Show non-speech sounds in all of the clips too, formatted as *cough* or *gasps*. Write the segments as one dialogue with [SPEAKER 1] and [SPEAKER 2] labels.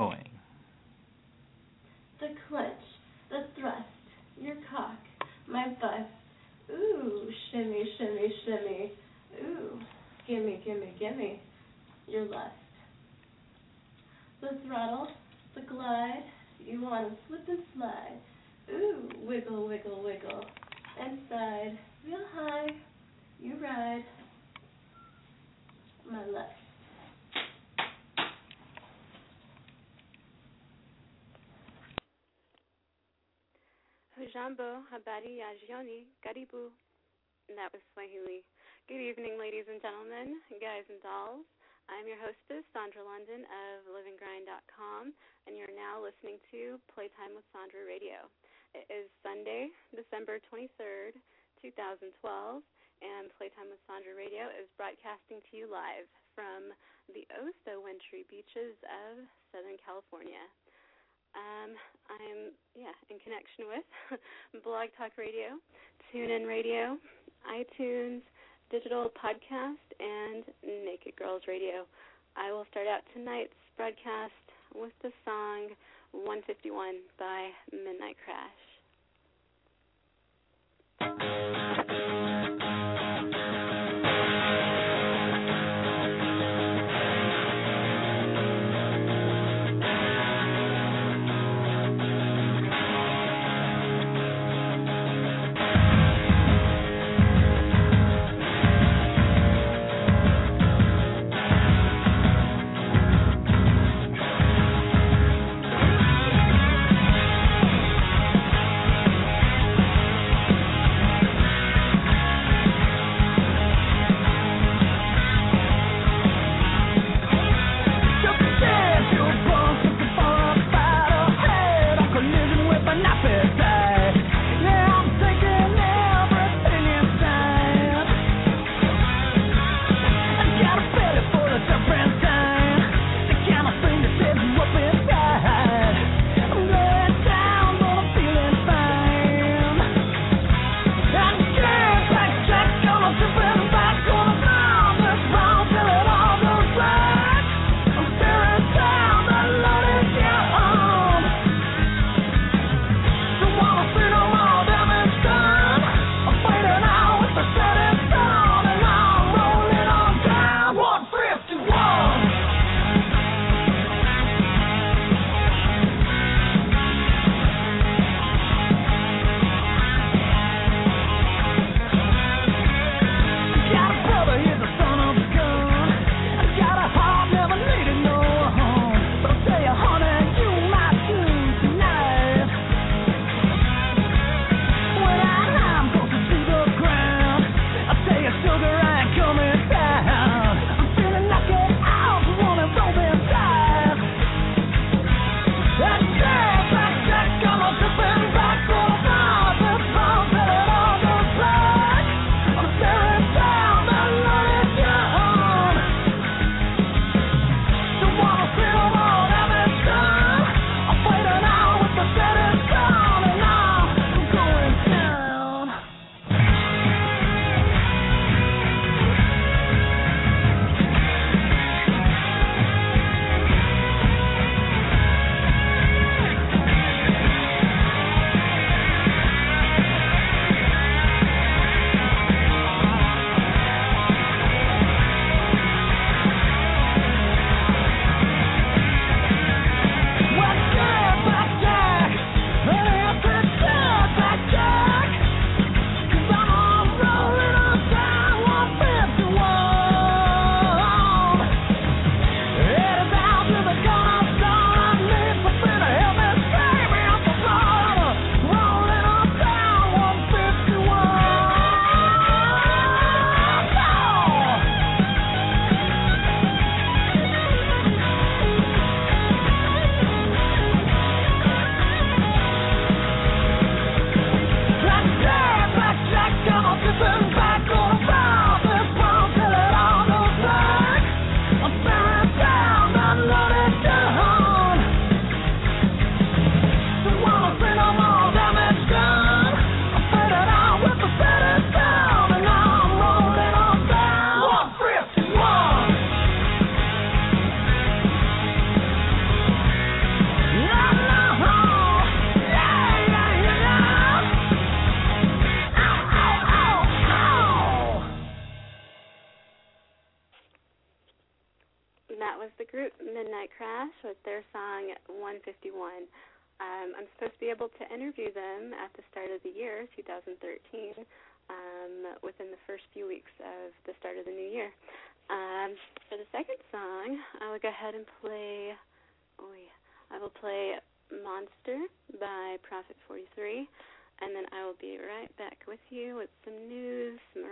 [SPEAKER 1] Going.
[SPEAKER 2] The clutch, the thrust, your cock, my butt. Ooh, shimmy, shimmy, shimmy. Ooh, gimme, gimme, gimme. Your lust. The throttle, the glide, you wanna slip and slide. Ooh, wiggle, wiggle, wiggle. Inside, real high, you ride. My left.
[SPEAKER 3] Hujambo, habari ya jioni. And that was Swahili. Good evening, ladies and gentlemen, guys and dolls. I'm your hostess, Sandra London of LiveAndGrind.com, and you're now listening to Playtime with Sandra Radio. It is Sunday, December 23rd, 2012, and Playtime with Sandra Radio is broadcasting to you live from the oh so wintry beaches of Southern California. Um, I'm yeah in connection with *laughs* Blog Talk Radio, TuneIn Radio, iTunes, Digital Podcast, and Naked Girls Radio. I will start out tonight's broadcast with the song 151 by Midnight Crash.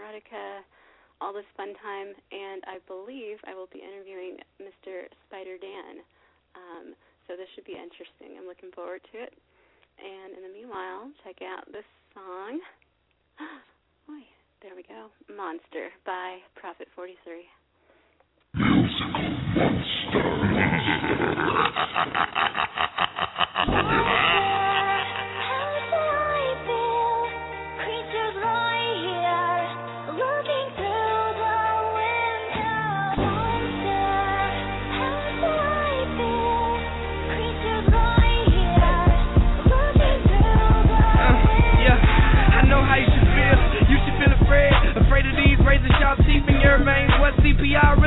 [SPEAKER 3] Erotica, all this fun time, and I believe I will be interviewing Mr. Spider Dan. Um, so this should be interesting. I'm looking forward to it. And in the meanwhile, check out this song. *gasps* There we go. Monster by Prophet 43. Musical monster. *laughs*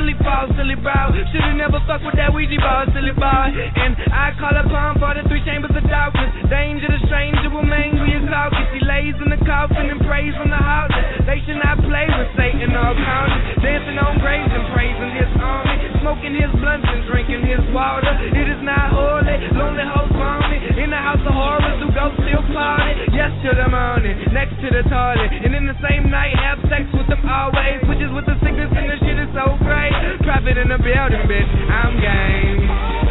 [SPEAKER 4] really fall silly bow. Should've never fucked with that Ouija ball, silly boy. And I call upon for the three chambers of darkness. Danger, the stranger will mangle your caucus. He lays in the coffin and prays from the house. They should not play with Satan or counters. Dancing on graves and praising his army. Smoking his blunts and drinking his water. It is not holy. Lonely hoes vomit. In the house of horrors who go still party. Yes to the morning, next to the toilet. And in the same night have sex with them always. Which is with the sickness and the shit is so great. Profit in the building, bitch. I'm game.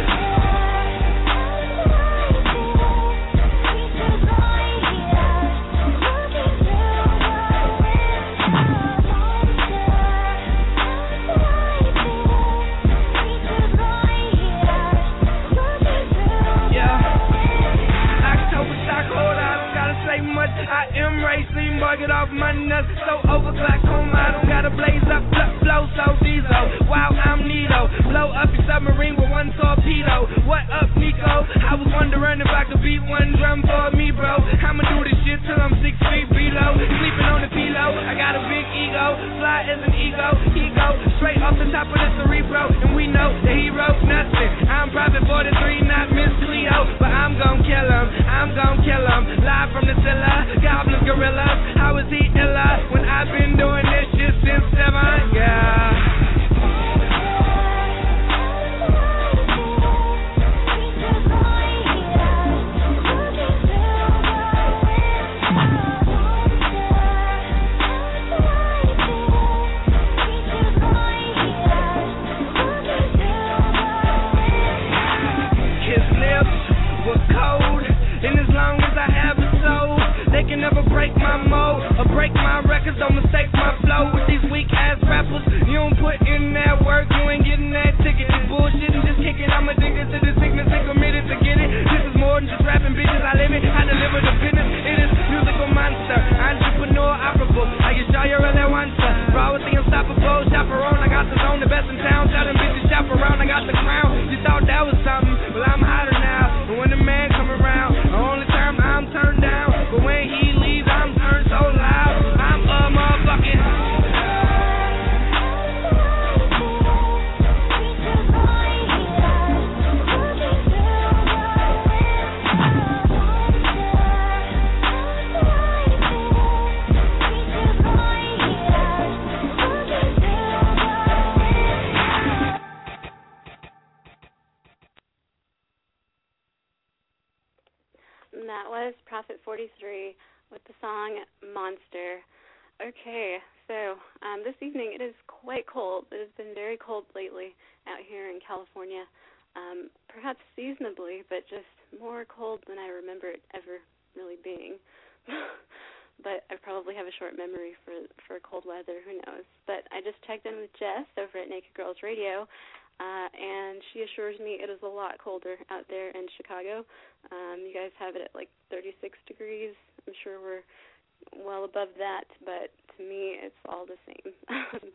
[SPEAKER 4] Deliver the business. It is musical monster, entrepreneur, operable. I can show you really want to. Raw with the unstoppable, chaperone. I got the zone, the best in town. Tell them bitches shop around. I got the crown. You thought that was something,
[SPEAKER 3] song Monster. Okay, so um, this evening it is quite cold. It has been very cold lately out here in California. Um, perhaps seasonably, but just more cold than I remember it ever really being. *laughs* but I probably have a short memory for for cold weather. Who knows? But I just checked in with Jess over at Naked Girls Radio, uh, and she assures me it is a lot colder out there in Chicago. Um, you guys have it at like 36 degrees. I'm sure we're well above that, but to me it's all the same. *laughs*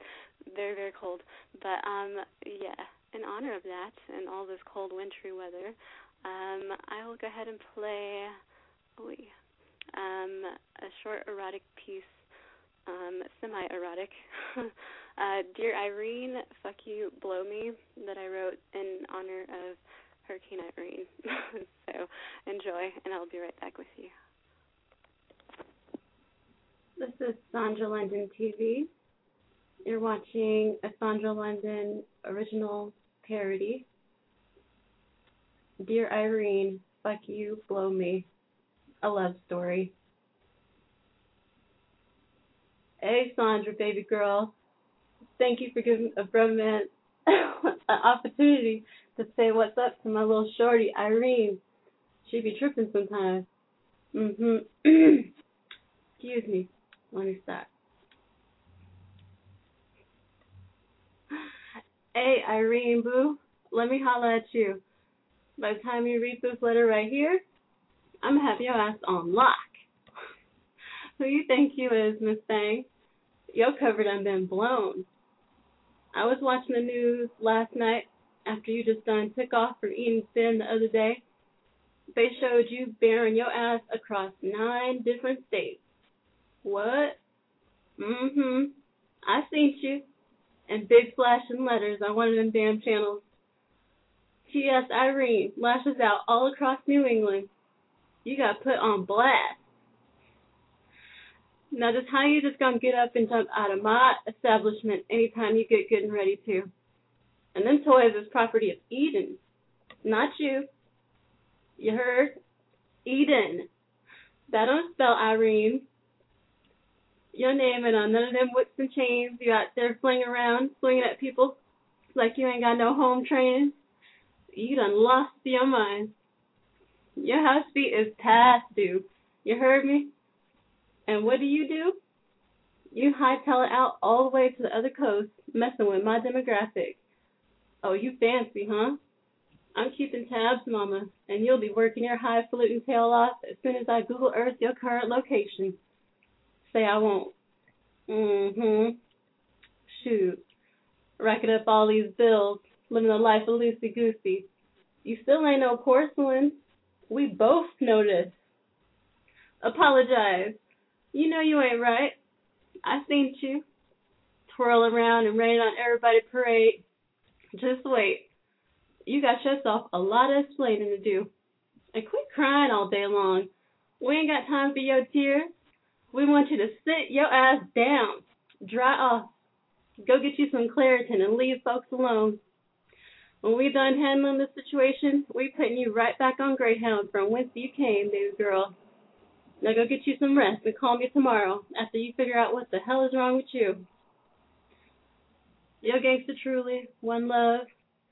[SPEAKER 3] very very cold. But um, yeah, in honor of that and all this cold wintry weather, um, I will go ahead and play. Oh, um, a short erotic piece, um, semi-erotic *laughs* Uh, Dear Irene, Fuck You, Blow Me, that I wrote in honor of Hurricane Irene. *laughs* so enjoy, and I'll be right back with you.
[SPEAKER 2] This is Sandra London TV. You're watching a Sandra London original parody. Dear Irene, fuck you, blow me. A love story. Hey, Sandra, baby girl. Thank you for giving a bromance *laughs* an opportunity to say what's up to my little shorty, Irene. She be tripping sometimes. Mm-hmm. *clears throat* Excuse me. Let me stop. Hey, Irene Boo, let me holla at you. By the time you read this letter right here, I'm gonna have your ass on lock. *laughs* Who you think you is, Miss Thang? Your cover done been blown. I was watching the news last night after you just done took off from eating thin the other day. They showed you bearing your ass across nine different states. What? Mm-hmm. I seen you. And big flashing letters on one of them damn channels. T.S. Irene lashes out all across New England. You got put on blast. Now, just how you just gonna get up and jump out of my establishment anytime you get good and ready to? And them toys is property of Eden, not you. You heard? Eden. That don't spell Irene. Your name and on none of them whips and chains you out there flinging around, swinging at people like you ain't got no home training. You done lost your mind. Your house beat is past due. You heard me? And what do you do? You hightail it out all the way to the other coast, messing with my demographic. Oh, you fancy, huh? I'm keeping tabs, Mama, and you'll be working your highfalutin tail off as soon as I Google Earth your current location. Say I won't. Mm-hmm. Shoot. Racking up all these bills, living the life of Lucy goosey. You still ain't no porcelain. We both noticed. Apologize. You know you ain't right. I seen you. Twirl around and rain on everybody parade. Just wait. You got yourself a lot of explaining to do. And quit crying all day long. We ain't got time for your tears. We want you to sit your ass down. Dry off. Go get you some Claritin and leave folks alone. When we done handling the situation, we putting you right back on Greyhound from whence you came, baby girl. Now go get you some rest and call me tomorrow after you figure out what the hell is wrong with you. Yo gangsta truly, one love,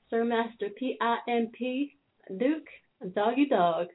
[SPEAKER 2] Sir Master P I M P, Duke, Doggy Dog.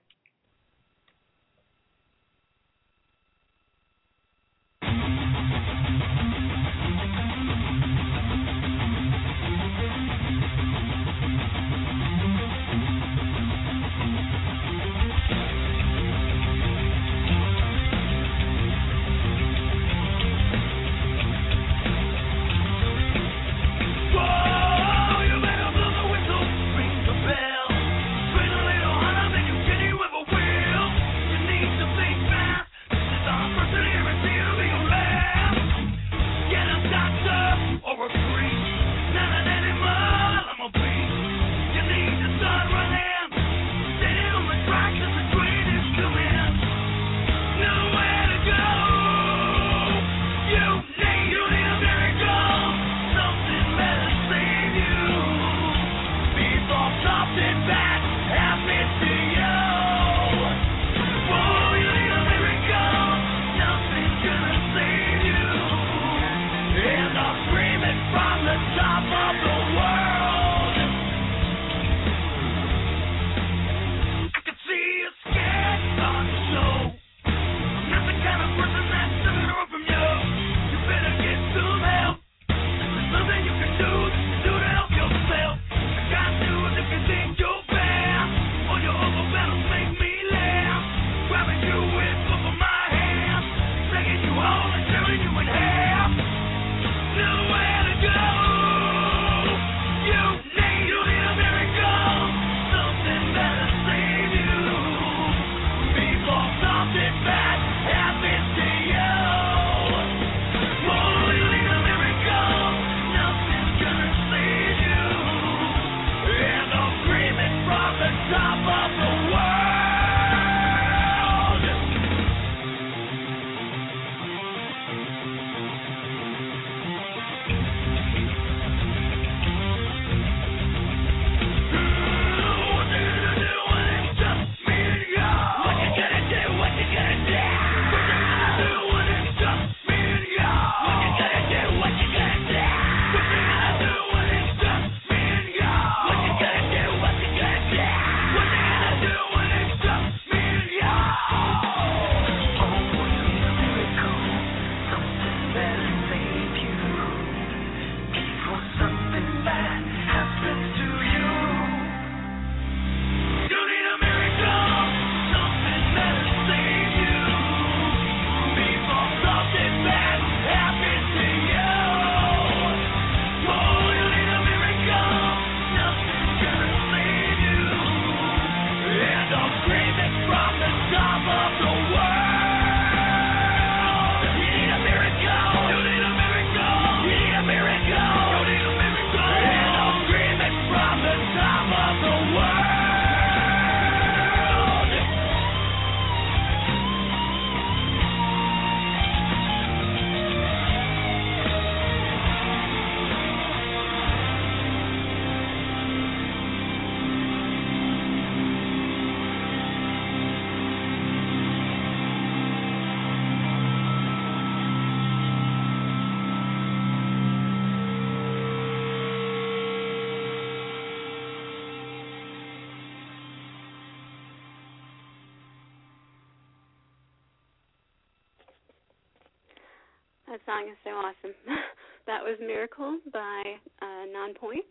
[SPEAKER 3] Song is so awesome. *laughs* that was Miracle by uh, Nonpoint.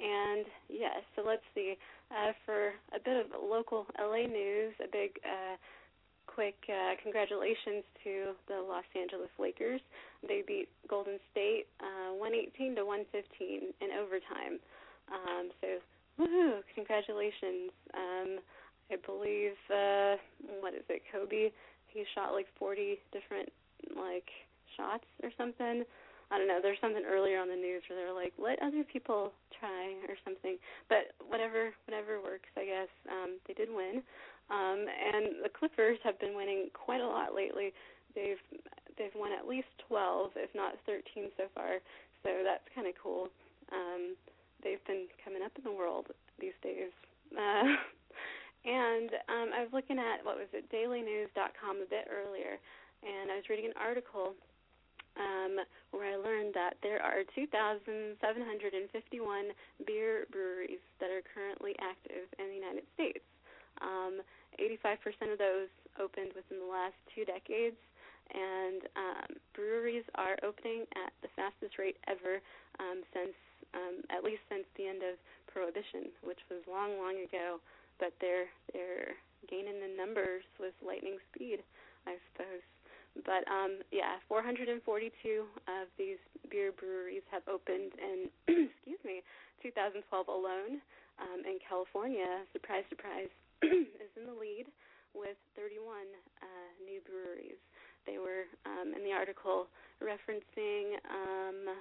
[SPEAKER 3] And yes, so let's see. Uh, for a bit of local LA news, a big uh, quick uh, congratulations to the Los Angeles Lakers. They beat Golden State uh, 118 to 115 in overtime. Um, so, woohoo! Congratulations. Um, I believe uh, what is it, Kobe? He shot like 40 different like shots or something. I don't know. There's something earlier on the news where they're like, let other people try or something. But whatever, whatever works, I guess. Um, they did win, um, and the Clippers have been winning quite a lot lately. They've they've won at least 12, if not 13 so far. So that's kind of cool. Um, they've been coming up in the world these days. Uh, *laughs* and um, I was looking at what was it, DailyNews.com a bit earlier, and I was reading an article um, where I learned that there are 2,751 beer breweries that are currently active in the United States. Um, 85% of those opened within the last two decades, and um, breweries are opening at the fastest rate ever um, since, um, at least since the end of Prohibition, which was long, long ago. But they're they're gaining in numbers with lightning speed, I suppose. But um, yeah, 442 of these beer breweries have opened in *clears throat* excuse me 2012 alone. Um, and California, surprise, surprise, *clears throat* is in the lead with 31 uh, new breweries. They were um, in the article referencing um,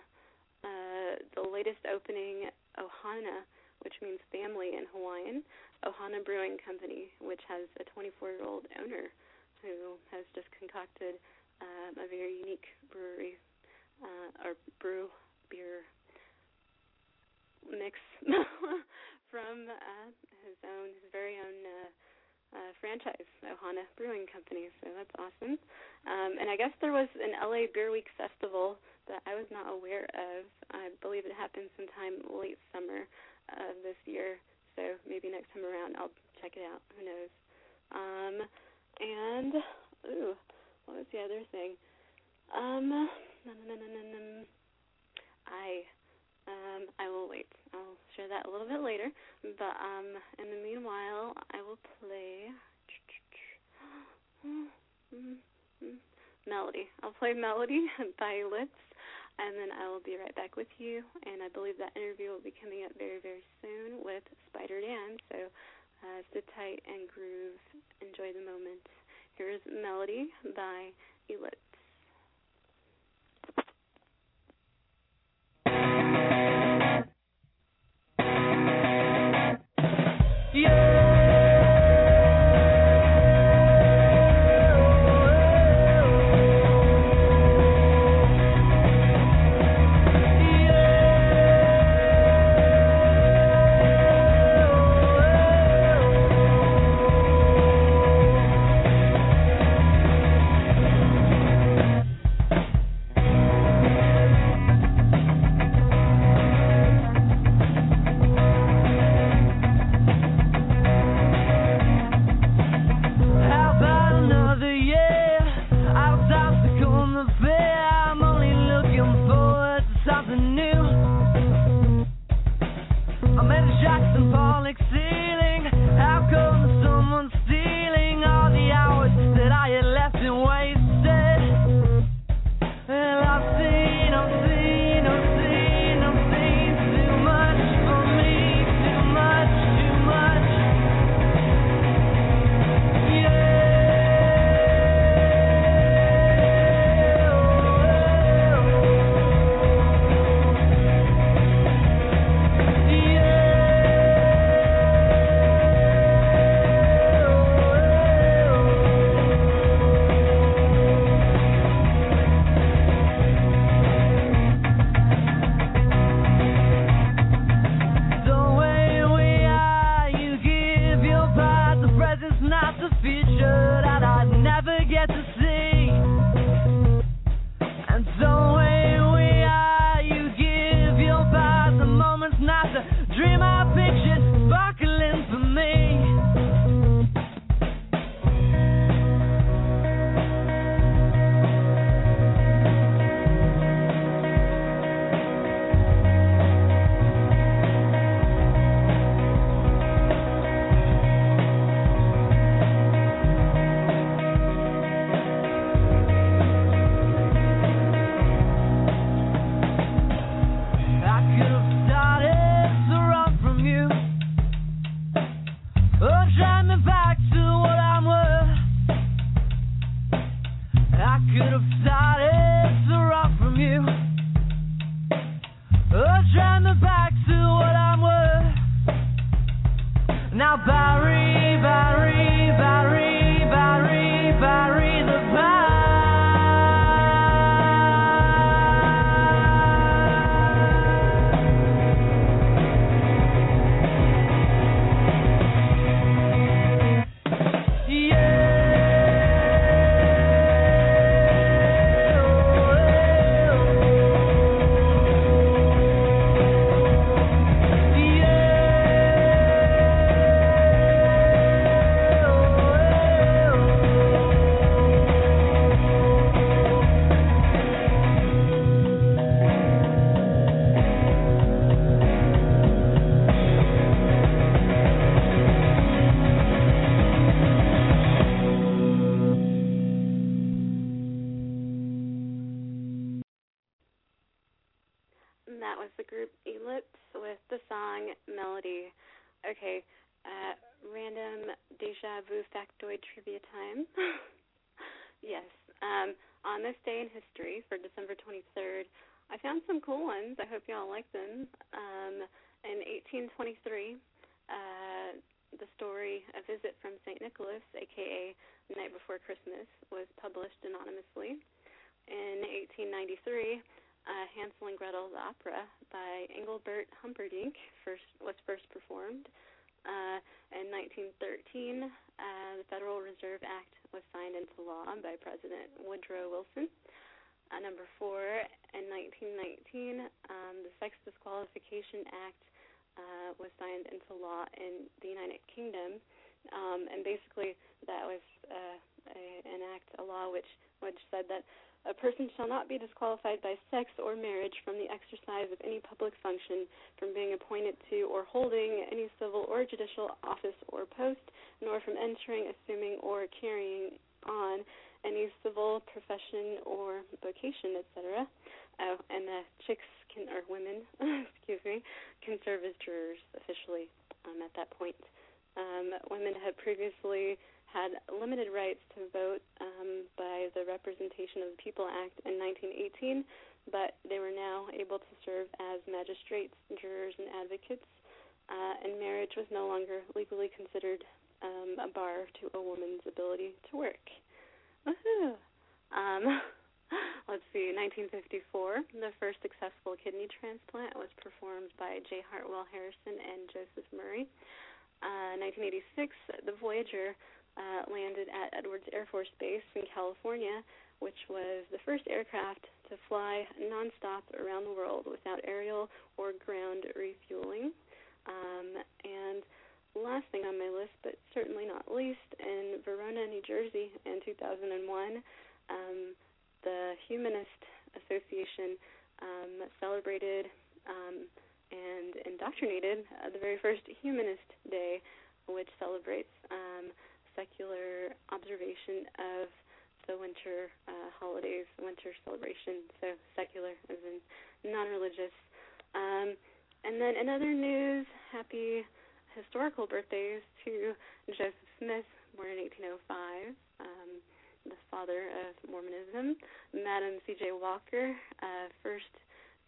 [SPEAKER 3] uh, the latest opening, Ohana, which means family in Hawaiian, Ohana Brewing Company, which has a 24 year old owner who has just concocted um, a very unique brewery uh, or brew beer mix *laughs* from uh, his own, his very own uh, uh, franchise, Ohana Brewing Company. So that's awesome. Um, and I guess there was an LA Beer Week festival that I was not aware of. I believe it happened sometime late summer of this year. So maybe next time around I'll check it out. Who knows? Um, and ooh, what was the other thing? Um, I um, I will wait. I'll share that a little bit later. But um, in the meanwhile, I will play *gasps* Melody. I'll play Melody *laughs* by Lips, and then I will be right back with you. And I believe that interview will be coming up very, very soon with Spider Dan. So uh, sit tight and groove. Enjoy the moment. Here's Melody by Ellipse. Yeah. Uh, in 1913, uh, the Federal Reserve Act was signed into law by President Woodrow Wilson. Uh, number four, in 1919, um, the Sex Disqualification Act uh, was signed into law in the United Kingdom, um, and basically that was uh, a, an act, a law which which said that a person shall not be disqualified by sex or marriage from the exercise of any public function, from being appointed to or holding any civil or judicial office or post, nor from entering, assuming, or carrying on any civil profession or vocation, etc. Oh, and the chicks can, or women, *laughs* excuse me, can serve as jurors officially um, at that point. Um, women had previously had limited rights to vote um, by the Representation of the People Act in 1918, but they were now able to serve as magistrates, jurors, and advocates, uh, and marriage was no longer legally considered um, a bar to a woman's ability to work. Woohoo! Um, *laughs* let's see, 1954, the first successful kidney transplant was performed by J. Hartwell Harrison and Joseph Murray. Uh, 1986, the Voyager uh, landed at Edwards Air Force Base in California, which was the first aircraft to fly nonstop around the world without aerial or ground refueling. Um, and last thing on my list, but certainly not least, in Verona, New Jersey in 2001, um, the Humanist Association um, celebrated um, and indoctrinated uh, the very first Humanist Day, which celebrates um, secular observation of the winter uh, holidays, winter celebration. So secular as in non-religious. Um, and then in other news, happy historical birthdays to Joseph Smith, born in 1805, um, the father of Mormonism. Madam C.J. Walker, uh, first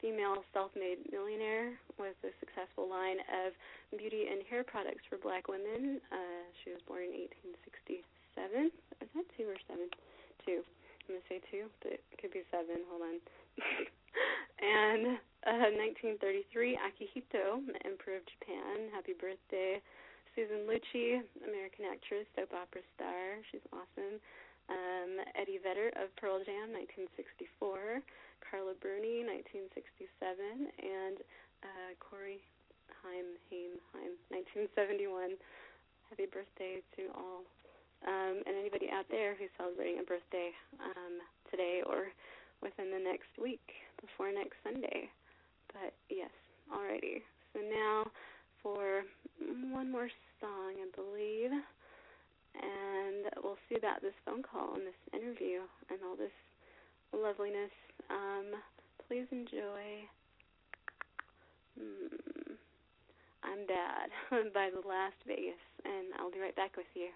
[SPEAKER 3] female self-made millionaire with a successful line of beauty and hair products for black women. Uh, she was born in 1867. Is that two or seven? Two. I'm gonna say two, but it could be seven. Hold on. *laughs* and uh, 1933, Akihito, Emperor of Japan. Happy birthday, Susan Lucci, American actress, soap opera star. She's awesome. Um, Eddie Vedder of Pearl Jam, 1964. Carla Bruni, 1967, and uh, Corey Haim, Haim, Haim, 1971. Happy birthday to all. Um, and anybody out there who's celebrating a birthday um, today or within the next week before next Sunday. But yes, alrighty. So now for one more song, I believe and we'll see about this phone call and this interview and all this loveliness. Um, please enjoy. Hmm,
[SPEAKER 5] I'm Bad *laughs* by The Last Vegas, and I'll be right back with you.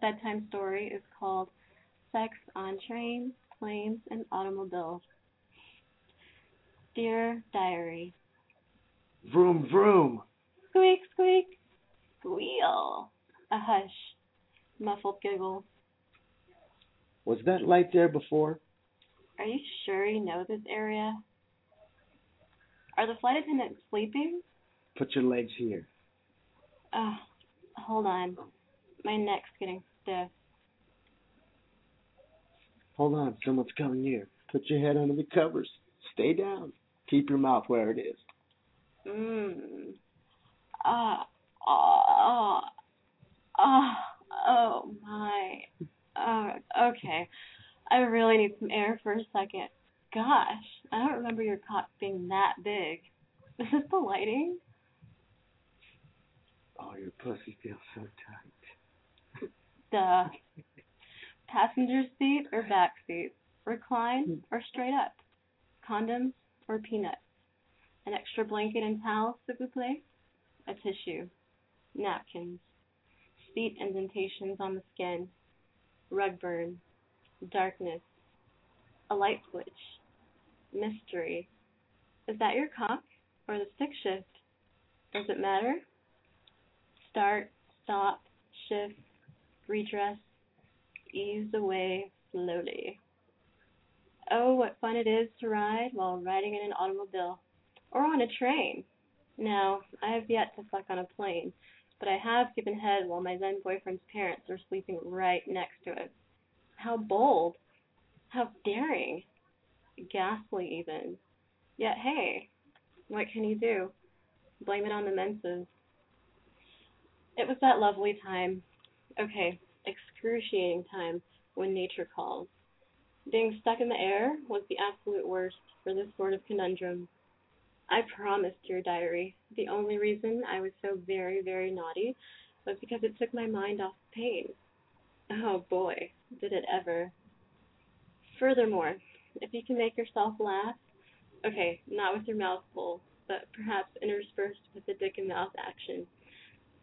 [SPEAKER 5] Bedtime story is called Sex on Trains, Planes, and Automobiles. Dear Diary,
[SPEAKER 6] Vroom, vroom.
[SPEAKER 5] squeak, squeak, squeal. A hush, muffled giggle.
[SPEAKER 6] Was that light there before?
[SPEAKER 5] Are you sure you know this area? Are the flight attendants sleeping?
[SPEAKER 6] Put your legs here.
[SPEAKER 5] Oh, hold on. My neck's getting stiff.
[SPEAKER 6] Hold on, someone's coming here. Put your head under the covers. Stay down. Keep your mouth where it is.
[SPEAKER 5] Mmm. Ah, ah, ah, oh my. Oh, okay. I really need some air for a second. Gosh, I don't remember your cock being that big. Is this the lighting?
[SPEAKER 6] Oh, your pussy feels so tight.
[SPEAKER 5] The passenger seat or back seat? Recline or straight up? Condoms or peanuts?
[SPEAKER 2] An extra blanket and towel, s'il vous plaît? A tissue. Napkins. seat indentations on the skin. Rug burn. Darkness. A light switch. Mystery. Is that your cock or the stick shift? Does it matter? Start, stop, shift, redress, ease away slowly. Oh, what fun it is to ride while riding in an automobile or on a train. Now, I have yet to fuck on a plane, but I have given head while my then boyfriend's parents are sleeping right next to it. How bold! How daring! Ghastly, even. Yet, hey, what can you do? Blame it on the menses. It was that lovely time. Okay, excruciating time when nature calls. Being stuck in the air was the absolute worst for this sort of conundrum. I promised your diary, the only reason I was so very, very naughty was because it took my mind off pain. Oh boy, did it ever. Furthermore, if you can make yourself laugh, okay, not with your mouth full, but perhaps interspersed with the dick and mouth action,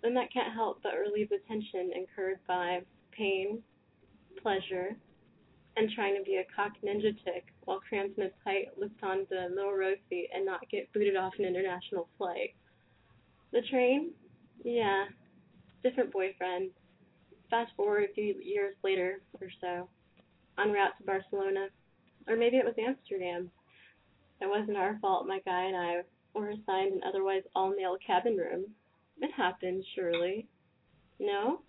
[SPEAKER 2] then that can't help but relieve the tension incurred by pain, pleasure, and trying to be a cock ninja chick while cramped in a tight Lufthansa little row seat and not get booted off an international flight. The train? Yeah. Different boyfriend. Fast forward a few years later or so, en route to Barcelona. Or maybe it was Amsterdam. It wasn't our fault my guy and I were assigned an otherwise all male cabin room. It happened, surely. No?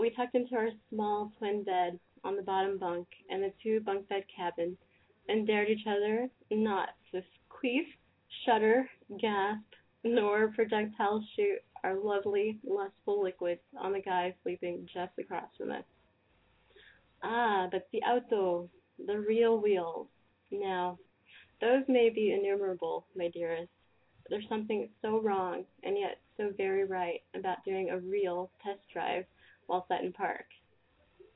[SPEAKER 2] We tucked into our small twin bed on the bottom bunk in the two bunk bed cabin and dared each other not to queef, shudder, gasp, nor projectile shoot our lovely, lustful liquids on the guy sleeping just across from us. Ah, but the auto, the real wheels. Now, those may be innumerable, my dearest. There's something so wrong and yet so very right about doing a real test drive while set in park.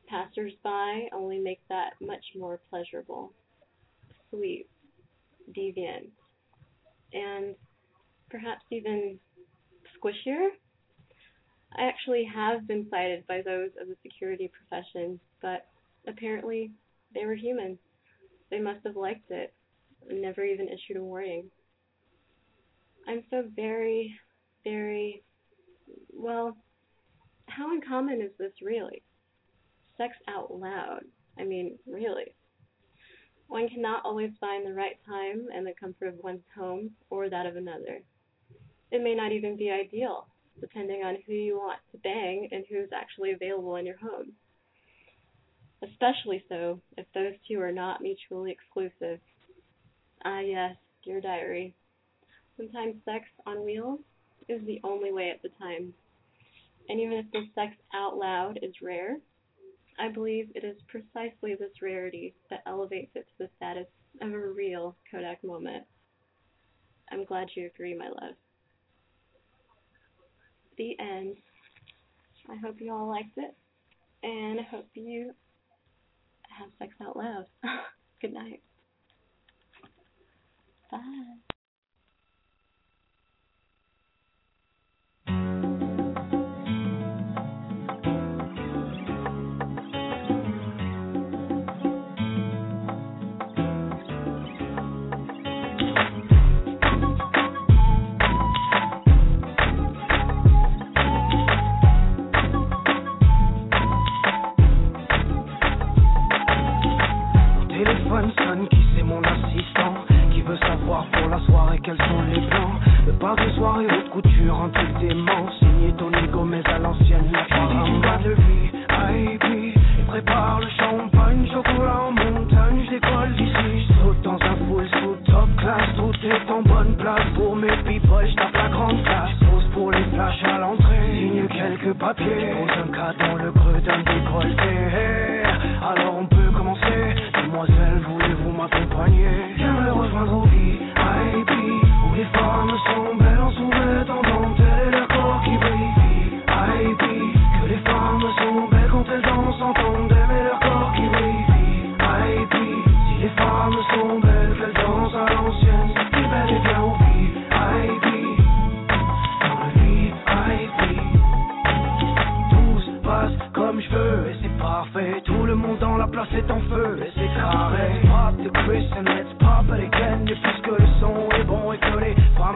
[SPEAKER 2] Passers-by only make that much more pleasurable, sweet, deviant, and perhaps even squishier. I actually have been cited by those of the security profession, but apparently they were human. They must have liked it never even issued a warning. I'm so very, very, well, how uncommon is this really? Sex out loud. I mean, really. One cannot always find the right time and the comfort of one's home or that of another. It may not even be ideal, depending on who you want to bang and who's actually available in your home. Especially so if those two are not mutually exclusive. Ah, yes, dear diary. Sometimes sex on wheels is the only way at the time. And even if the sex out loud is rare, I believe it is precisely this rarity that elevates it to the status of a real Kodak moment. I'm glad you agree, my love. The end. I hope you all liked it, and I hope you have sex out loud. *laughs* Good night. Bye.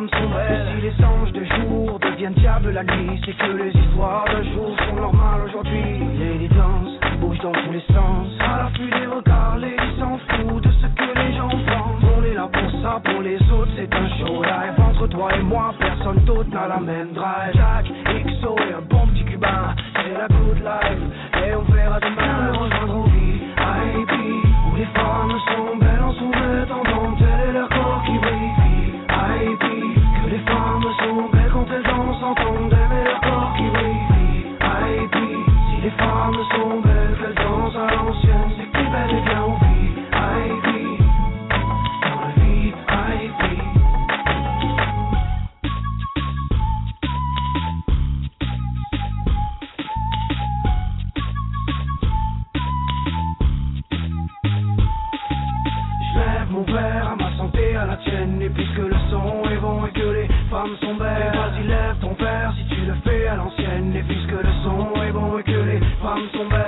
[SPEAKER 7] Si les anges de jour deviennent diables la nuit, c'est que les histoires de jour sont normales aujourd'hui. Les danse, bouge dans tous les sens. À l'affût des regards, les s'en foutent de ce que les gens pensent. On est là pour ça, pour les autres, c'est un show live. Entre toi et moi, personne d'autre n'a la même drive. Jack, XO et un bon petit cubain, c'est la good life. Et on verra demain, rejoindre. IP, où les femmes sont belles que les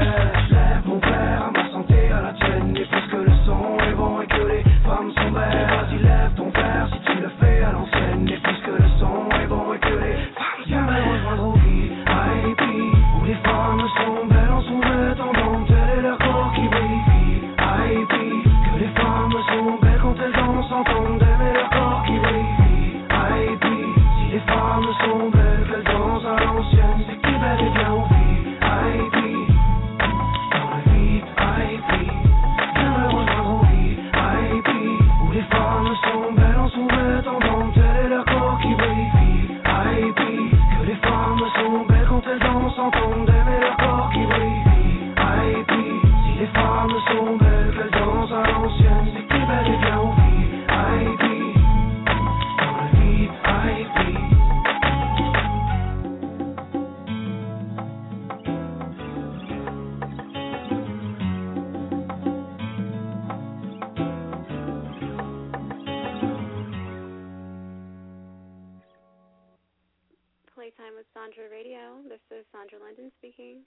[SPEAKER 3] Playtime with Sandra Radio. This is Sandra London speaking.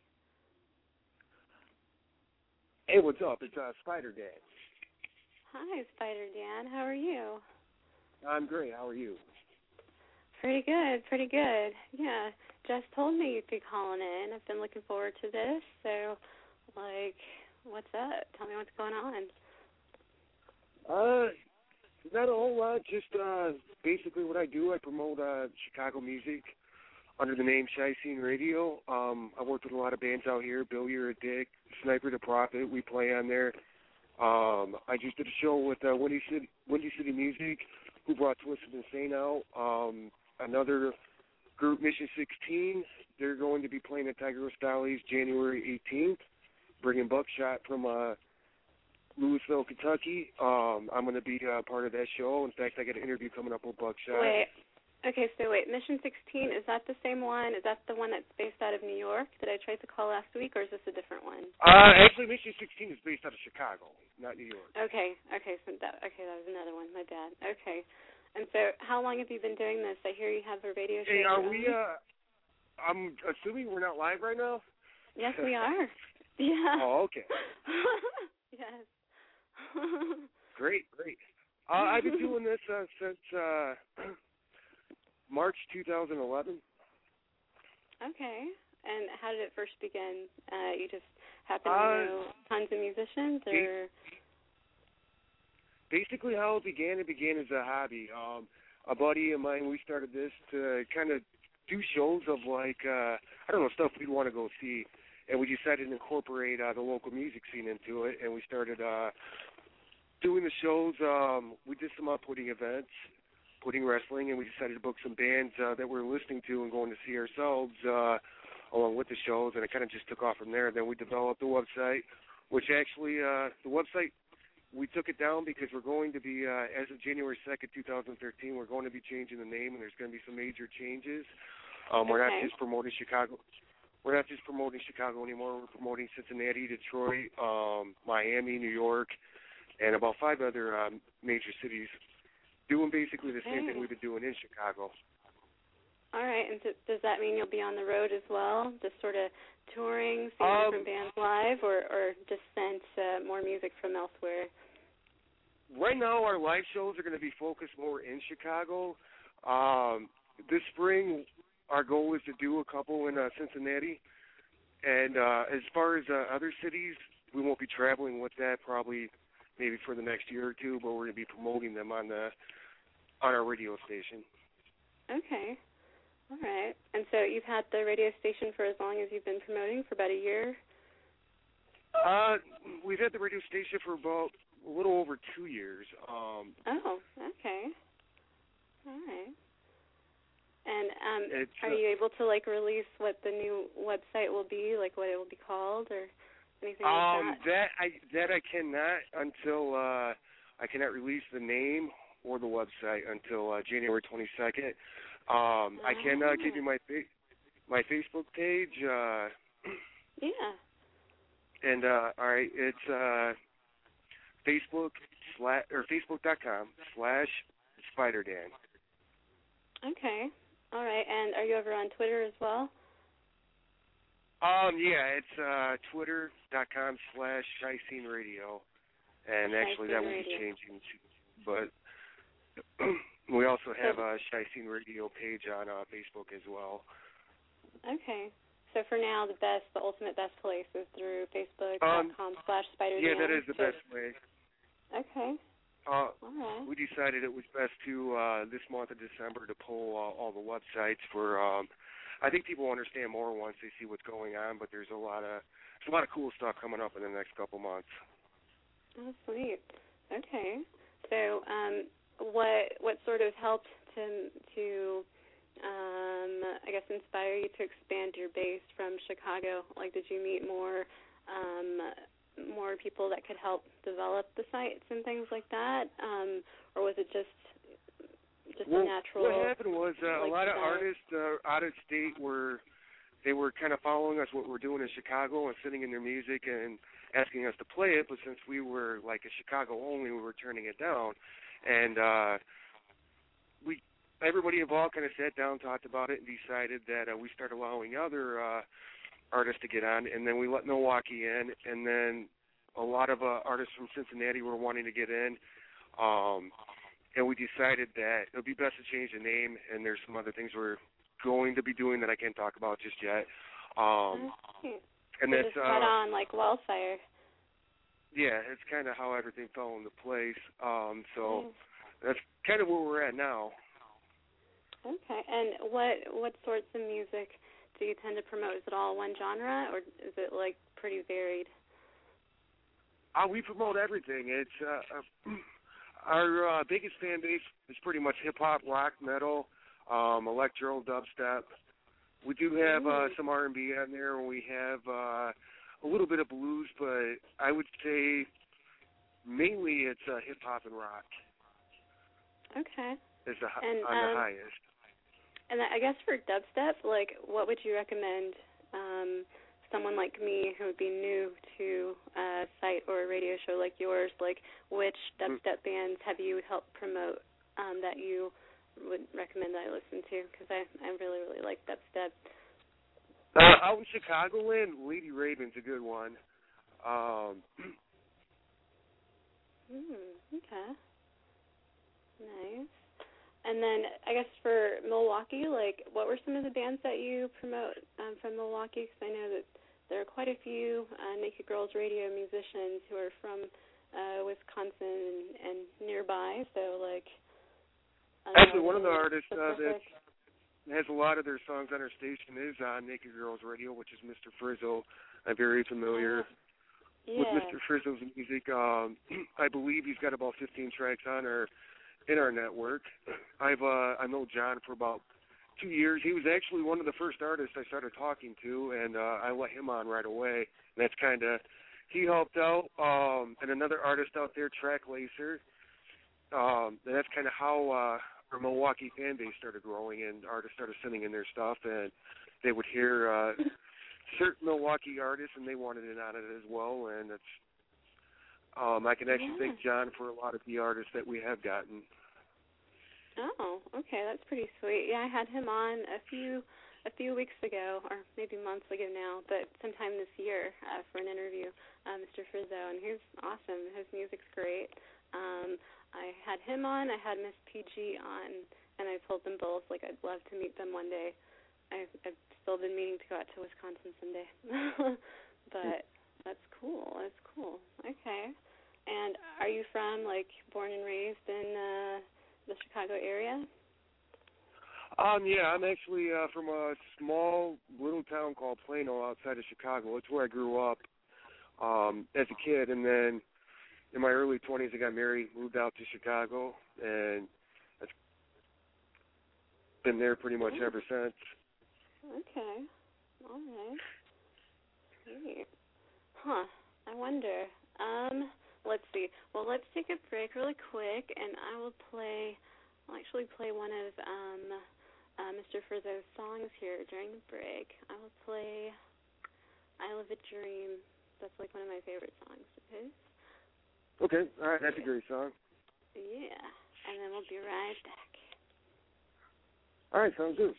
[SPEAKER 8] Hey, what's up? It's uh, Spider Dan.
[SPEAKER 3] Hi, Spider Dan. How are you?
[SPEAKER 8] I'm great. How are you?
[SPEAKER 3] Pretty good, pretty good. Yeah, Jess told me you'd be calling in. I've been looking forward to this. So, like, what's up? Tell me what's going on.
[SPEAKER 8] Uh, not a whole lot. Just uh, basically what I do. I promote uh, Chicago music under the name Shy Scene Radio. Um, I worked with a lot of bands out here. Bill, You're a Dick, Sniper the Prophet. We play on there. Um, I just did a show with uh, Windy City, Windy City Music, who brought Twisted Insane out. Um, another group, Mission 16. They're going to be playing at Tiger Dolly's January 18th, bringing Buckshot from uh, Louisville, Kentucky. Um, I'm going to be uh, part of that show. In fact, I got an interview coming up with Buckshot.
[SPEAKER 3] Wait. Okay, so wait, Mission 16, is that the same one? Is that the one that's based out of New York that I tried to call last week, or is this a different one?
[SPEAKER 8] Uh, actually, Mission 16 is based out of Chicago, not New York.
[SPEAKER 3] Okay, okay, so that okay, that was another one. My bad. Okay, and so how long have you been doing this? I hear you have a radio show.
[SPEAKER 8] Hey, are we? Uh, I'm assuming we're not live right now.
[SPEAKER 3] Yes, we *laughs* are. *laughs* Yeah.
[SPEAKER 8] Oh, okay. *laughs*
[SPEAKER 3] yes.
[SPEAKER 8] Great, great. Uh, I've been doing this uh, since uh, *clears throat* March 2011.
[SPEAKER 3] okay. And how did it first begin? Uh, you just happen
[SPEAKER 8] Uh,
[SPEAKER 3] to know tons of musicians, or
[SPEAKER 8] Basically, how it began, it began as a hobby. Um, a buddy of mine, we started this to kind of do shows of like uh, I don't know stuff we'd want to go see, and we decided to incorporate uh, the local music scene into it, and we started uh, doing the shows. Um, we did some up-putting events, putting wrestling, and we decided to book some bands uh, that we were listening to and going to see ourselves uh, along with the shows, and it kind of just took off from there. Then we developed the website, which actually uh, the website we took it down because we're going to be uh, as of January second, two thousand thirteen. We're going to be changing the name, and there's going to be some major changes. Um, We're not just promoting Chicago. We're not just promoting Chicago anymore. We're promoting Cincinnati, Detroit, um, Miami, New York, and about five other um, major cities. Doing basically the same thing we've been doing in Chicago.
[SPEAKER 3] All right, and th- does that mean you'll be on the road as well, just sort of touring, seeing
[SPEAKER 8] Um,
[SPEAKER 3] different bands live, or or just sent uh, more music from elsewhere?
[SPEAKER 8] Right now, our live shows are going to be focused more in Chicago. Um, this spring, our goal is to do a couple in uh, Cincinnati. And uh, as far as uh, other cities, we won't be traveling with that probably maybe for the next year or two, but we're going to be promoting them on the on our radio station.
[SPEAKER 3] Okay. All right. And so you've had the radio station for as long as you've been promoting, for about a year?
[SPEAKER 8] Uh, we've had the radio station for about a little over two years. Um,
[SPEAKER 3] Oh, okay. All right. And um are
[SPEAKER 8] uh,
[SPEAKER 3] you able to like release what the new website will be, like what it will be called or anything
[SPEAKER 8] um,
[SPEAKER 3] like that?
[SPEAKER 8] that I that I cannot until uh, I cannot release the name or the website until uh, January 22nd. Um, I can uh, give you my fa- my Facebook page. Uh,
[SPEAKER 3] Yeah.
[SPEAKER 8] and uh, all right, it's uh, Facebook slash or Facebook.com slash Spider Dan.
[SPEAKER 3] Okay. All right. And are you ever on Twitter as well?
[SPEAKER 8] Um, yeah, it's uh, Twitter.com slash Shy Scene Radio, and actually that will be changing. But *clears throat* we also have a Shy Scene Radio page on uh, Facebook as well.
[SPEAKER 3] Okay. So for now, the best, the ultimate best place is through Facebook.com
[SPEAKER 8] Um,
[SPEAKER 3] slash Spider
[SPEAKER 8] Yeah, that is the best way.
[SPEAKER 3] Okay.
[SPEAKER 8] Uh,
[SPEAKER 3] All right.
[SPEAKER 8] we decided it was best to uh, this month of December to pull uh, all the websites for. Um, I think people understand more once they see what's going on, but there's a lot of there's a lot of cool stuff coming up in the next couple months.
[SPEAKER 3] Oh, sweet. Okay. So, um, what what sort of helped to to um, I guess inspire you to expand your base from Chicago? Like, did you meet more um, more people that could help develop the sites and things like that, um, or was it just just
[SPEAKER 8] well,
[SPEAKER 3] a natural?
[SPEAKER 8] What happened was uh,
[SPEAKER 3] like,
[SPEAKER 8] a lot of
[SPEAKER 3] desire?
[SPEAKER 8] artists uh, out of state were they were kind of following us what we're doing in Chicago and sending in their music and asking us to play it. But since we were like a Chicago only, we were turning it down. And uh, we everybody involved kind of sat down, talked about it, and decided that uh, we start allowing other uh, artists to get on. And then we let Milwaukee in, and then a lot of uh, artists from Cincinnati were wanting to get in. Um, and we decided that it would be best to change the name. And there's some other things we're going to be doing that I can't talk about just yet. Um, and that's uh,
[SPEAKER 3] on like wildfire.
[SPEAKER 8] Yeah, it's kind of how everything fell into place. Um, so
[SPEAKER 3] Mm.
[SPEAKER 8] that's kind of where we're at now.
[SPEAKER 3] Okay. And what what sorts of music do you tend to promote? Is it all one genre, or is it like pretty varied?
[SPEAKER 8] Uh, we promote everything. It's uh, uh, *clears throat* our uh, biggest fan base is pretty much hip hop, rock, metal, um, electro, dubstep. We do have uh, some R and B on there, and we have uh, a little bit of blues, but I would say mainly it's uh, hip hop and rock.
[SPEAKER 3] Okay.
[SPEAKER 8] Is the hi-
[SPEAKER 3] And,
[SPEAKER 8] on
[SPEAKER 3] um,
[SPEAKER 8] the highest.
[SPEAKER 3] And I guess for dubstep, like, what would you recommend um, someone like me who would be new to a site or a radio show like yours? Like, which dubstep bands have you helped promote um, that you would recommend that I listen to? Because I I really really like dubstep.
[SPEAKER 8] Uh, out in Chicagoland, Lady Raven's a good one. Um, *clears throat*
[SPEAKER 3] Hmm. Okay. Nice. And then I guess for Milwaukee, like, what were some of the bands that you promote um, from Milwaukee? Because I know that there are quite a few uh, Naked Girls Radio musicians who are from uh, Wisconsin and, and nearby. So, like,
[SPEAKER 8] actually, one of the artists uh, that has a lot of their songs on our station is on Naked Girls Radio, which is Mr. Frizzo. I'm very familiar with. Mr. Frizzo's music. Um, *clears throat* I believe he's got about 15 tracks on our in our network. I've uh, I know John for about two years. He was actually one of the first artists I started talking to, and uh, I let him on right away. And that's kind of he helped out. Um, and another artist out there, Track Lacer. Um, and that's kind of how uh, our Milwaukee fan base started growing, and artists started sending in their stuff, and they would hear uh, certain Milwaukee artists, and they wanted in on it as well. And it's um, I can actually thank John for a lot of the artists that we have gotten.
[SPEAKER 3] Oh, okay, that's pretty sweet. Yeah, I had him on a few a few weeks ago, or maybe months ago now, but sometime this year uh, for an interview, uh, Mr. Frizzo, and he's awesome. His music's great. Um, I had him on. I had Miss PG on, and I told them both like I'd love to meet them one day. I've, I've still been meaning to go out to Wisconsin someday, *laughs* but that's cool. That's cool. Okay. And are you from like born and raised in uh, the Chicago area?
[SPEAKER 8] Um, yeah, I'm actually uh, from a small little town called Plano outside of Chicago. It's where I grew up um, as a kid, and then in my early 20s, I got married, moved out to Chicago, and I've been there pretty much
[SPEAKER 3] Oh.
[SPEAKER 8] ever since.
[SPEAKER 3] Okay. All right. Huh. I wonder. Um, let's see. Well, let's take a break really quick, and I will play. I'll actually play one of um, uh, Mr. Frizzo's songs here during the break. I will play "I Live a Dream." That's like one of my favorite songs of his.
[SPEAKER 8] Okay, all right, that's a great song.
[SPEAKER 3] Yeah. And then we'll be right back.
[SPEAKER 8] All right, sounds good.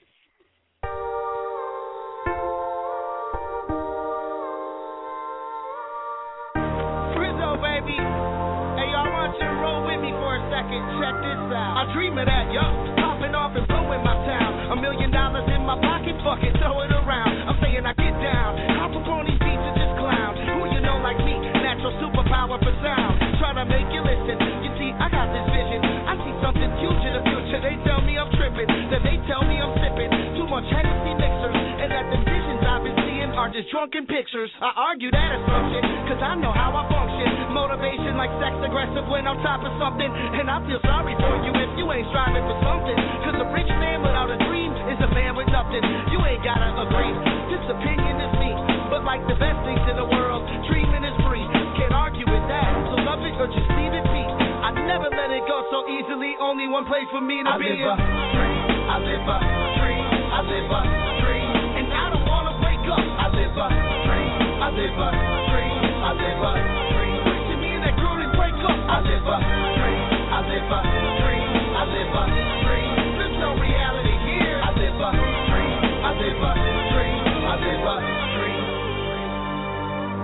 [SPEAKER 9] Frizzo, baby. Hey, I want you to roll with me for a second. Check this out. I dream of that, yo. Been seeing are just drunken pictures. I argue that assumption, cause I know how I function. Motivation like sex aggressive when I'm top of something. And I feel sorry for you if you ain't striving for something. Cause a rich man without a dream is a man with nothing. You ain't gotta agree. This opinion is me. But like the best things in the world, dreaming is free. Can't argue with that. So love it or just leave it be. I never let it go so easily. Only one place for me to
[SPEAKER 7] I
[SPEAKER 9] be.
[SPEAKER 7] live
[SPEAKER 9] in.
[SPEAKER 7] a dream. I live a dream. I live a dream. Live. I live. I live
[SPEAKER 9] me and that girl break up.
[SPEAKER 7] I live. I live. I live.
[SPEAKER 9] There's no reality here.
[SPEAKER 7] I live. I live. I live.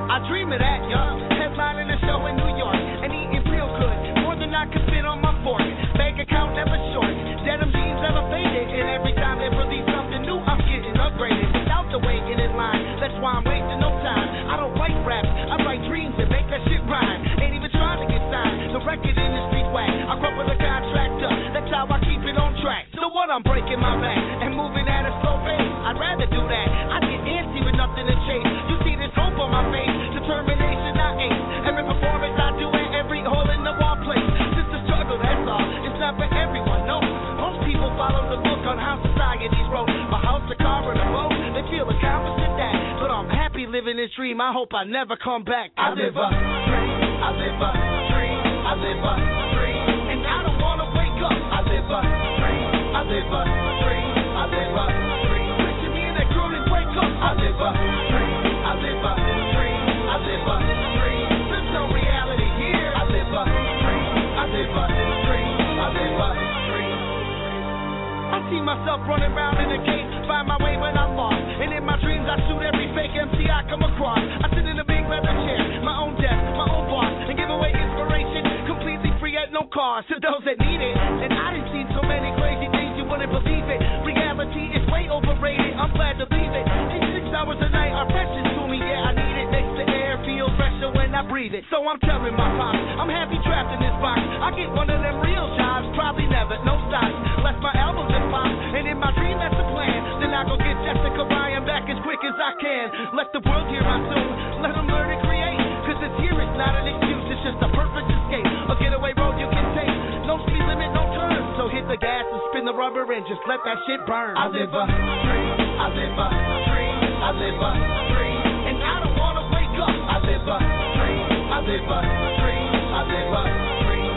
[SPEAKER 9] I dream of that, yo. Headlining a show in New York and eating real good, more than I could fit on my fork. Bank account never short, denim jeans and every time they release something new, I'm getting upgraded without the in line. That's why I'm wasting no time. I don't write raps, I write dreams and make that shit rhyme. Ain't even trying to get signed. The record industry's whack. I grew up with a contractor. That's how I keep it on track. So what? I'm breaking my back and moving at a slow pace. I'd rather do that. I get antsy with nothing to chase. You see this hope on my face, determination I ace. Every performance I do and every hole in the wall place. Just a struggle, that's all. It's not for everyone, no. Most people follow the book on how society's wrote. A house, a car, and a boat. Living this dream. I hope I never come back.
[SPEAKER 7] I live a dream. I live a dream. I live a dream.
[SPEAKER 9] And I don't wanna wake up.
[SPEAKER 7] I live a dream. I live a dream. I live a dream.
[SPEAKER 9] Wishing me and that girl didn't break up.
[SPEAKER 7] I live a dream. I live a dream. I live a dream.
[SPEAKER 9] There's no reality here.
[SPEAKER 7] I live a dream. I live a dream. I live a dream.
[SPEAKER 9] I see myself running around in a cage, find my way when I'm lost. And in my dreams, I shoot every fake MC I come across. I sit in a big leather chair, my own desk, my own boss, and give away inspiration, completely free at no cost to those that need it. And I done seen so many crazy things you wouldn't believe it. Reality is way overrated. I'm glad to leave it. These six hours a night are precious fresher when I breathe it. So I'm telling my pops, I'm happy trapped in this box. I get one of them real jobs, probably never, no stocks. Left my album just pop, and in my dream that's the plan. Then I go get Jessica Ryan back as quick as I can. Let the world hear my tune, let them learn to create. Cause this here is not an excuse, it's just a perfect escape. A getaway road you can take. No speed limit, no turn. So hit the gas and spin the rubber and just let that shit burn.
[SPEAKER 7] I live a dream. I live a dream. I live a dream. Live dream. I live a dream. I live dream.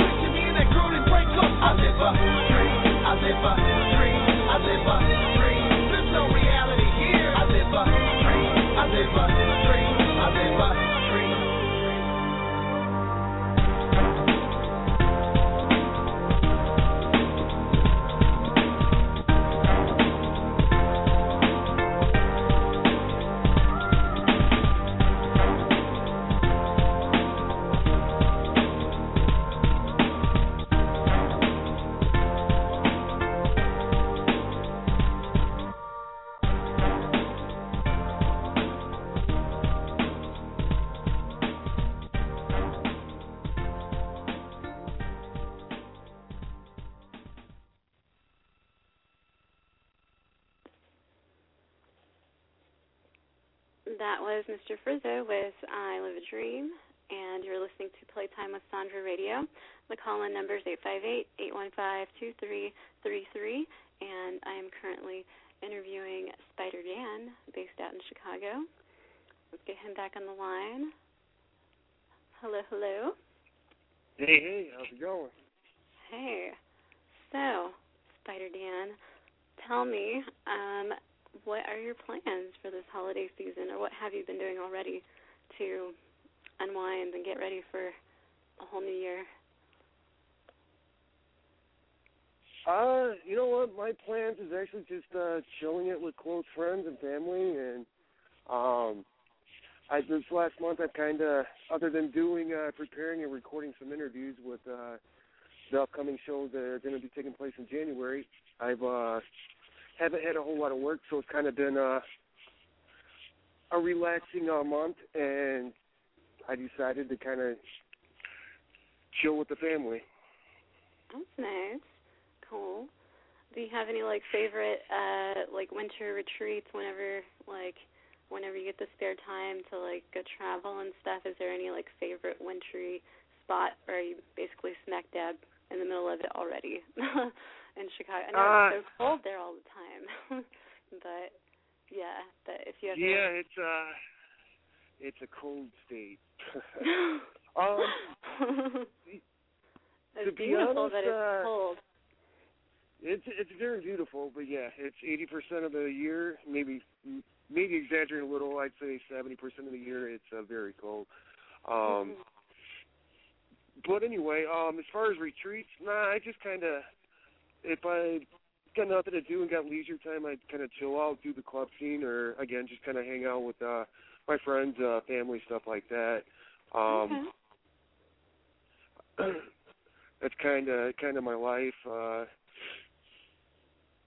[SPEAKER 9] That girl break up.
[SPEAKER 7] I live a dream. I live dream. I live dream.
[SPEAKER 9] There's no reality here.
[SPEAKER 7] I live dream. I live dream. I live
[SPEAKER 3] That was Mr. Frizzo with I Live a Dream, and you're listening to Playtime with Sandra Radio. The call in number is 858 815 2333, and I am currently interviewing Spider Dan, based out in Chicago. Let's get him back on the line. Hello, hello.
[SPEAKER 8] Hey, hey, how's it going?
[SPEAKER 3] Hey. So, Spider Dan, tell me, um, what are your plans for this holiday season, or what have you been doing already to unwind and get ready for a whole new year?
[SPEAKER 8] Uh, you know what? My plans is actually just uh chilling it with close friends and family, and um, I this last month I've kind of, other than doing uh preparing and recording some interviews with uh the upcoming shows that are going to be taking place in January, I've uh haven't had a whole lot of work, so it's kind of been uh, a relaxing uh, month, and I decided to kind of chill with the family.
[SPEAKER 3] That's nice. Cool. Do you have any like favorite uh like winter retreats whenever like whenever you get the spare time to like go travel and stuff? Is there any like favorite wintry spot or are you basically smack dab in the middle of it already? *laughs* in Chicago. I know
[SPEAKER 8] Uh,
[SPEAKER 3] it's so cold there all the time. *laughs* but yeah, but if you have
[SPEAKER 8] Yeah, it's uh, it's a cold state. *laughs* um, *laughs*
[SPEAKER 3] it's
[SPEAKER 8] to be
[SPEAKER 3] beautiful
[SPEAKER 8] honest,
[SPEAKER 3] but it's
[SPEAKER 8] uh,
[SPEAKER 3] cold.
[SPEAKER 8] It's it's very beautiful, but yeah, it's eighty percent of the year, maybe maybe exaggerating a little. I'd say seventy percent of the year it's uh, very cold. Um, but anyway, um, as far as retreats, nah, I just kind of if I got nothing to do and got leisure time, I'd kind of chill out, do the club scene, or again just kind of hang out with uh my friends, uh, family, stuff like that. Um, *clears throat* that's kind of kind of my life. Uh,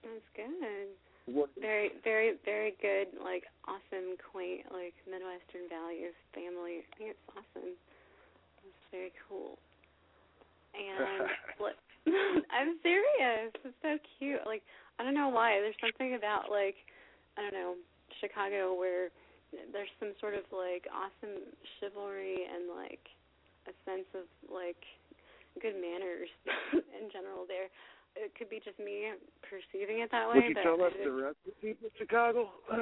[SPEAKER 3] That's good.
[SPEAKER 8] what
[SPEAKER 3] Very, very, very good. Like awesome, quaint, like Midwestern values, family. I think it's awesome. It's very cool. And *laughs* what? *laughs* I'm serious. It's so cute. Like I don't know why. There's something about like I don't know Chicago where there's some sort of like awesome chivalry and like a sense of like good manners *laughs* in general there. It could be just me perceiving it that way,
[SPEAKER 8] would you tell us the rest of the people of Chicago? *laughs*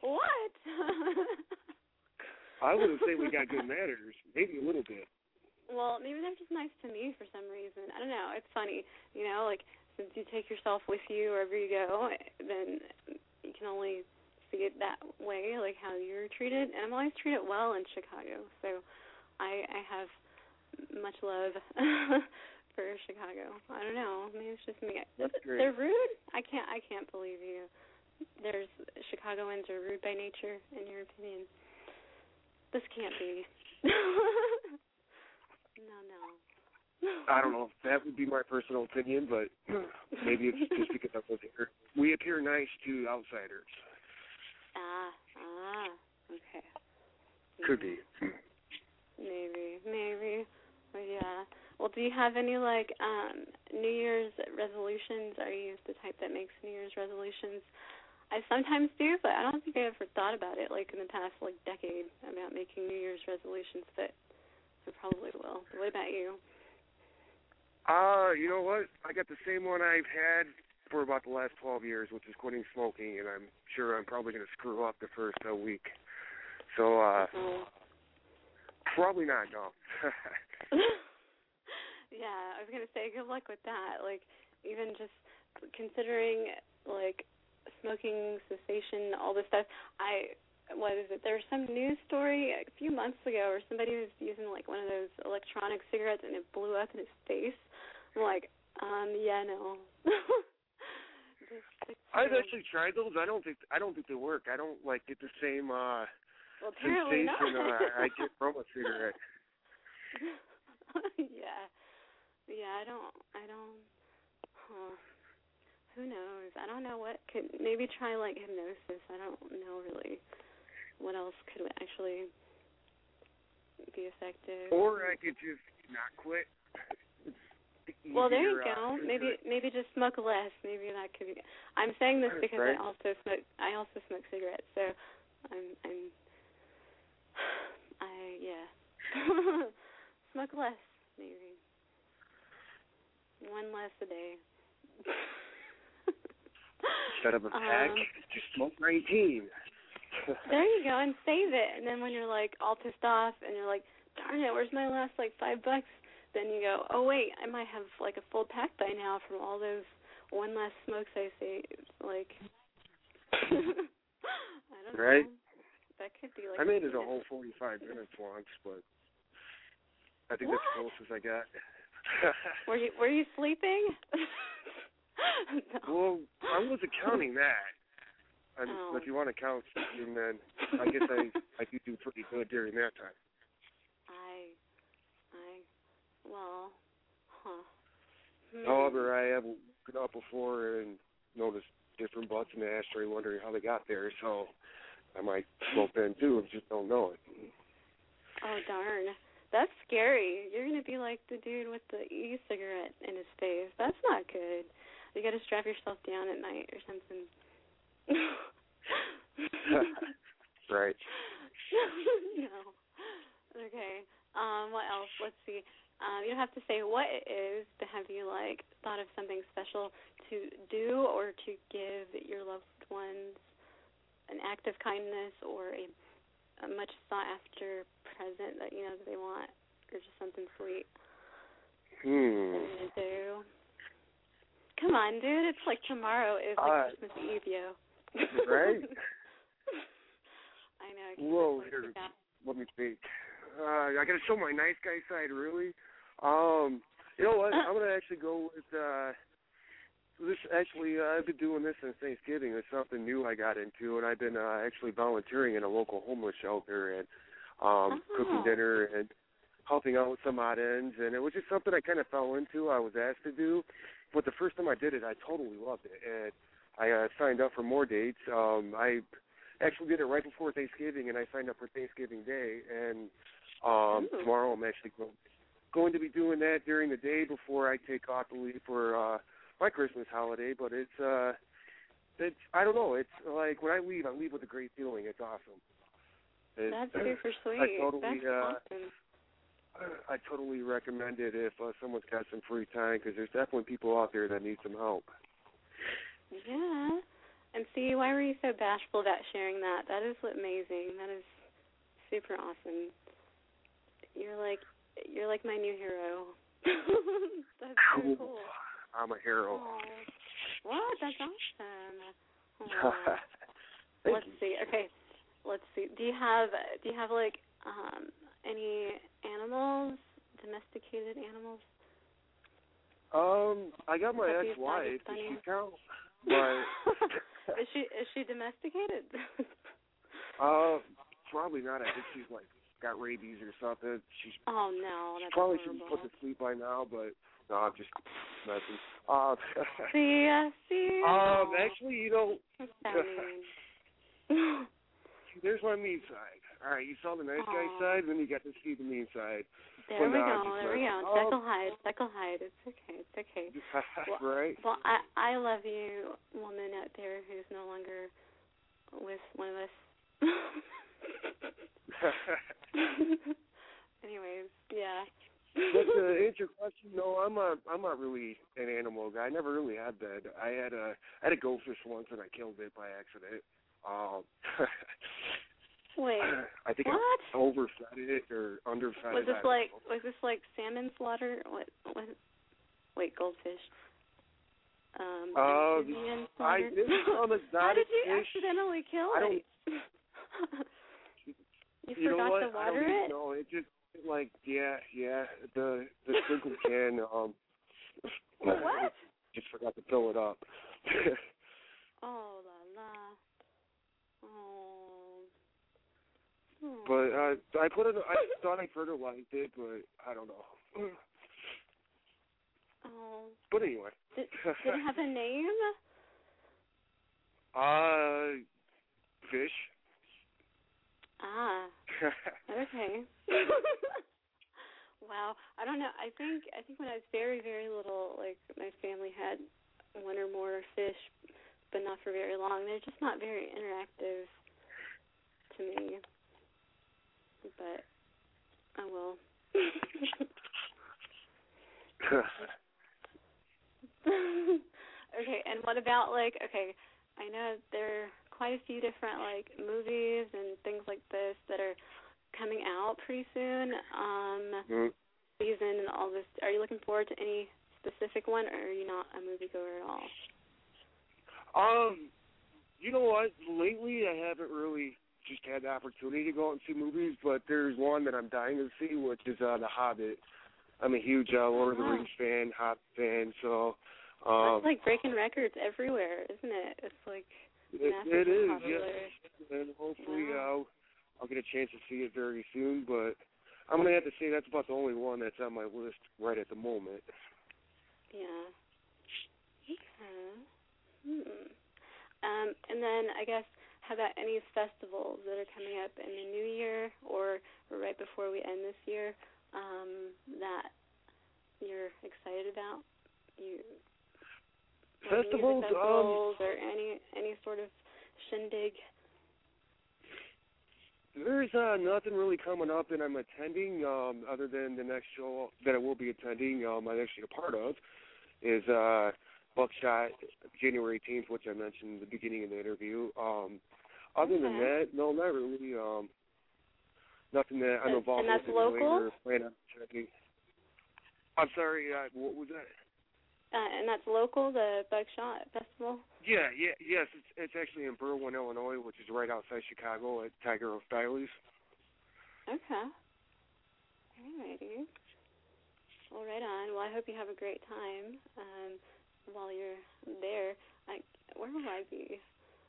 [SPEAKER 3] what?
[SPEAKER 8] I wouldn't say we got good manners. Maybe a little bit.
[SPEAKER 3] Well, maybe they're just nice to me for some reason. I don't know. It's funny, you know, like since you take yourself with you wherever you go, then you can only see it that way, like how you're treated. And I'm always treated well in Chicago, so I I have much love *laughs* for Chicago. I don't know. Maybe it's just me.
[SPEAKER 8] That's great.
[SPEAKER 3] They're rude. I can't. I can't believe you. There's Chicagoans are rude by nature, in your opinion. This can't be. *laughs* no, no.
[SPEAKER 8] I don't know. That would be my personal opinion, but *laughs* maybe it's just because I was here. We appear nice to outsiders.
[SPEAKER 3] Ah, ah, okay.
[SPEAKER 8] Could be.
[SPEAKER 3] Maybe, maybe. But yeah. Well, do you have any like um New Year's resolutions? Are you the type that makes New Year's resolutions? I sometimes do, but I don't think I ever thought about it like in the past like decade about making New Year's resolutions, but I probably will. What about you?
[SPEAKER 8] Uh, you know what? I got the same one I've had for about the last 12 years, which is quitting smoking, and I'm sure I'm probably going to screw up the first uh, week. So, uh,
[SPEAKER 3] Oh.
[SPEAKER 8] probably not, no. *laughs* *laughs*
[SPEAKER 3] yeah, I was gonna say good luck with that. Like even just considering like smoking cessation, all this stuff. I what is it? There was some news story a few months ago where somebody was using like one of those electronic cigarettes and it blew up in his face. I'm like, um, yeah, no. Just stick to-
[SPEAKER 8] I've actually tried those. I don't think I don't think they work. I don't like get the same uh
[SPEAKER 3] well,
[SPEAKER 8] sensation uh, I get from a *laughs* cigarette.
[SPEAKER 3] yeah. Yeah, I don't I don't huh. Who knows? I don't know what could maybe try like hypnosis. I don't know really what else could actually be effective.
[SPEAKER 8] Or I could just not quit. *laughs*
[SPEAKER 3] Well, there you go. Maybe maybe just smoke less. Maybe that could be. I'm saying this because
[SPEAKER 8] right.
[SPEAKER 3] I also smoke. I also smoke cigarettes, so I'm I'm I yeah. *laughs* Smoke less, maybe. One less a day.
[SPEAKER 8] Instead of a pack, *laughs*
[SPEAKER 3] Um,
[SPEAKER 8] just smoke 19.
[SPEAKER 3] There you go, and save it. And then when you're like all pissed off and you're like, darn it, where's my last like five bucks? Then you go, oh wait, I might have like a full pack by now from all those one last smokes I saved. Like, *laughs* I don't
[SPEAKER 8] Right.
[SPEAKER 3] know. That could be like.
[SPEAKER 8] I made it a whole 45 minutes once, but I think that's the closest I got. *laughs*
[SPEAKER 3] Were you Were you sleeping? *laughs* no.
[SPEAKER 8] well, I wasn't counting that. And
[SPEAKER 3] Oh.
[SPEAKER 8] if you want to count sleeping, then I guess I I do do pretty good during that time.
[SPEAKER 3] I, I, well, huh. Hmm.
[SPEAKER 8] However, I have woken up before and noticed different butts in the ashtray, wondering how they got there. So I might smoke then too, and just don't know it.
[SPEAKER 3] Oh darn. That's scary. You're gonna be like the dude with the e cigarette in his face. That's not good. You gotta strap yourself down at night or something. *laughs*
[SPEAKER 8] right. *laughs*
[SPEAKER 3] no. Okay. Um, what else? Let's see. Um, you don't have to say what it is, but have you like thought of something special to do or to give your loved ones an act of kindness or a, a much sought after present that you know that they want or just something sweet
[SPEAKER 8] Hmm.
[SPEAKER 3] to do? Come on, dude. It's like tomorrow is like
[SPEAKER 8] Uh,
[SPEAKER 3] Christmas Eve, yo.
[SPEAKER 8] Right? *laughs*
[SPEAKER 3] I know.
[SPEAKER 8] Whoa, here. Let me think. Uh, I got to show my nice guy side, really. Um, you know what? I'm gonna actually go with uh this. Actually, uh, I've been doing this since Thanksgiving. It's something new I got into, and I've been uh, actually volunteering in a local homeless shelter and um
[SPEAKER 3] Oh.
[SPEAKER 8] cooking dinner and helping out with some odd ends. And it was just something I kind of fell into. I was asked to do, but the first time I did it, I totally loved it, and I uh, signed up for more dates. Um, I actually did it right before Thanksgiving, and I signed up for Thanksgiving Day. And um,
[SPEAKER 3] Ooh.
[SPEAKER 8] tomorrow, I'm actually go- going to be doing that during the day before I take off to leave for uh, my Christmas holiday. But it's uh, it's I don't know. It's like when I leave, I leave with a great feeling. It's awesome. It-
[SPEAKER 3] That's super sweet.
[SPEAKER 8] I totally,
[SPEAKER 3] That's
[SPEAKER 8] uh,
[SPEAKER 3] awesome.
[SPEAKER 8] I totally recommend it if uh, someone's got some free time because there's definitely people out there that need some help.
[SPEAKER 3] Yeah. And see, why were you so bashful about sharing that? That is amazing. That is super awesome. You're like you're like my new hero. *laughs* That's so cool.
[SPEAKER 8] I'm a hero.
[SPEAKER 3] Aw. What? That's awesome. *laughs* Let's
[SPEAKER 8] you.
[SPEAKER 3] see. Okay. Let's see. Do you have do you have like um any animals, domesticated animals?
[SPEAKER 8] Um, I got my ex-wife. Does she count? But *laughs*
[SPEAKER 3] is she is she domesticated? *laughs*
[SPEAKER 8] uh, probably not. I think she's like got rabies or something. She's
[SPEAKER 3] oh no,
[SPEAKER 8] she
[SPEAKER 3] that's
[SPEAKER 8] probably should be put to sleep by now, but no, I'm just messing. Uh, *laughs*
[SPEAKER 3] See, see.
[SPEAKER 8] um, actually, you know,
[SPEAKER 3] That's so mean.
[SPEAKER 8] there's my mean side. All right, you saw the nice guy side, then you got to see the mean side.
[SPEAKER 3] There
[SPEAKER 8] Well,
[SPEAKER 3] we
[SPEAKER 8] no,
[SPEAKER 3] go. There we go.
[SPEAKER 8] messing.
[SPEAKER 3] Jekyll Hyde. Jekyll Hyde. It's okay. It's okay. *laughs* Well,
[SPEAKER 8] right?
[SPEAKER 3] Well, I I love you, woman out there who's no longer with one of us. *laughs* *laughs* Anyways, yeah.
[SPEAKER 8] but to answer your question, no, I'm not. I'm not really an animal guy. I never really had that. I had a I had a goldfish once and I killed it by accident. Um,
[SPEAKER 3] Wait, *clears throat*
[SPEAKER 8] I think
[SPEAKER 3] what?
[SPEAKER 8] I overfed it or underfed
[SPEAKER 3] was
[SPEAKER 8] it.
[SPEAKER 3] this like
[SPEAKER 8] know.
[SPEAKER 3] was this like salmon slaughter? What what? Wait, goldfish. Um,
[SPEAKER 8] Uh, I this *laughs* is on a
[SPEAKER 3] How did you
[SPEAKER 8] fish.
[SPEAKER 3] accidentally kill
[SPEAKER 8] I don't-
[SPEAKER 3] it? *laughs* you,
[SPEAKER 8] you know
[SPEAKER 3] forgot
[SPEAKER 8] what?
[SPEAKER 3] to
[SPEAKER 8] I don't
[SPEAKER 3] water it?
[SPEAKER 8] know. It just like yeah, yeah. The the sprinkle *laughs* can um
[SPEAKER 3] What?
[SPEAKER 8] just forgot to fill it up.
[SPEAKER 3] Oh la la. Oh. Hmm.
[SPEAKER 8] but uh, I put it. I thought I fertilized it, but I don't know. *laughs*
[SPEAKER 3] Oh.
[SPEAKER 8] But anyway.
[SPEAKER 3] Did, did it have a name?
[SPEAKER 8] Uh, fish.
[SPEAKER 3] Ah. *laughs* Okay. *laughs* wow. I don't know. I think I think when I was very very little, like my family had one or more fish, but not for very long. They're just not very interactive. to me. But I will. *laughs* okay, and what about like okay, I know there are quite a few different like movies and things like this that are coming out pretty soon. Um
[SPEAKER 8] Mm.
[SPEAKER 3] season and all this. Are you looking forward to any specific one or are you not a moviegoer at all?
[SPEAKER 8] Um, you know what? Lately, I haven't really just had the opportunity to go out and see movies, but there's one that I'm dying to see, which is uh, The Hobbit. I'm a huge uh, Lord of the. Rings fan, Hobbit fan, so
[SPEAKER 3] That's
[SPEAKER 8] um,
[SPEAKER 3] like breaking records everywhere, isn't it? It's like
[SPEAKER 8] it, it is,
[SPEAKER 3] popular.
[SPEAKER 8] yes. And hopefully,
[SPEAKER 3] Wow.
[SPEAKER 8] uh, I'll get a chance to see it very soon. But I'm gonna have to say that's about the only one that's on my list right at the moment.
[SPEAKER 3] Yeah. Okay. Hmm. Um, and then I guess how about any festivals that are coming up in the new year or, or right before we end this year um, that you're excited about? You music
[SPEAKER 8] Festivals, um,
[SPEAKER 3] or any any sort of shindig?
[SPEAKER 8] There's uh, nothing really coming up that I'm attending, um, other than the next show that I will be attending. Um, I'm actually a part of is uh, Buckshot, January 18th, which I mentioned in the beginning of the interview. Um, other than that, no, not really. Um, nothing that I'm involved
[SPEAKER 3] and that's
[SPEAKER 8] with
[SPEAKER 3] local?
[SPEAKER 8] or plan on attending. I'm sorry, uh, what was that?
[SPEAKER 3] Uh, and that's local, the Buckshot Festival.
[SPEAKER 8] Yeah, yeah, yes. It's it's actually in Berwyn, Illinois, which is right outside Chicago at Tiger Diaries.
[SPEAKER 3] Okay. Alrighty. Well, right on. Well, I hope you have a great time um, while you're there. I, where will I be?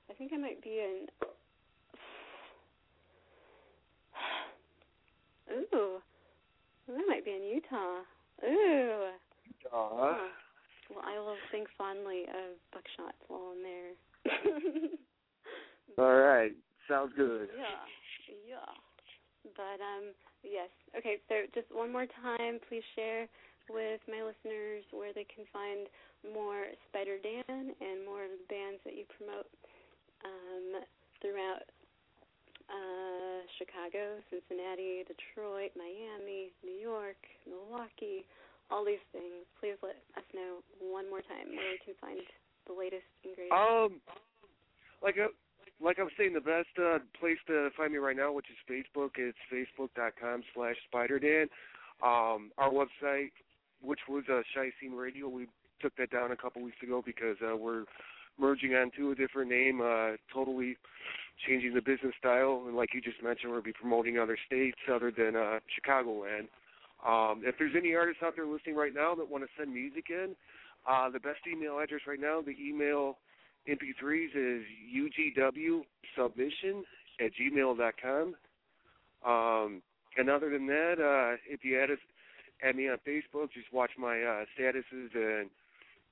[SPEAKER 3] I think I might be in. Ooh, I might be in Utah. Ooh.
[SPEAKER 8] Uh,
[SPEAKER 3] Huh. Well, I will think fondly of buckshot while I'm there. *laughs*
[SPEAKER 8] all right, sounds good.
[SPEAKER 3] Yeah, yeah. But um, yes. Okay. So just one more time, please share with my listeners where they can find more Spider Dan and more of the bands that you promote um, throughout uh, Chicago, Cincinnati, Detroit, Miami, New York, Milwaukee, all these things. Please let us know one more time where we can find the latest and greatest.
[SPEAKER 8] Um, like I, like I was saying, the best uh, place to find me right now, which is Facebook, it's facebook.com slash spiderdan. Um, our website, which was uh, Shy Scene Radio, we took that down a couple weeks ago because uh, we're merging onto a different name, uh, totally changing the business style. And like you just mentioned, we'll be promoting other states other than uh, Chicagoland. Um, if there's any artists out there listening right now that want to send music in, uh, the best email address right now, the email MP3s is ugwsubmission at gmail dot com. Um, and other than that, uh, if you add us, add me on Facebook, just watch my uh, statuses, and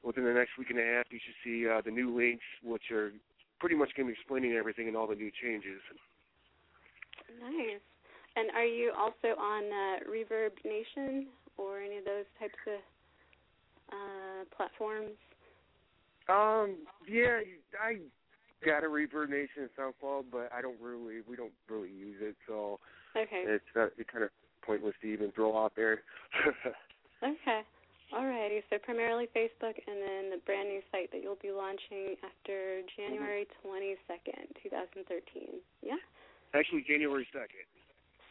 [SPEAKER 8] within the next week and a half, you should see uh, the new links, which are pretty much going to be explaining everything and all the new changes.
[SPEAKER 3] Nice. And are you also on uh, Reverb Nation or any of those types of uh, platforms?
[SPEAKER 8] Um, yeah, I got a Reverb Nation and SoundCloud, but I don't really, we don't really use it, so
[SPEAKER 3] Okay.
[SPEAKER 8] it's uh, it's kind of pointless to even throw out there. *laughs*
[SPEAKER 3] Okay. Alrighty. So primarily Facebook and then the brand new site that you'll be launching after January 22nd, 2013. Yeah?
[SPEAKER 8] Actually, January second.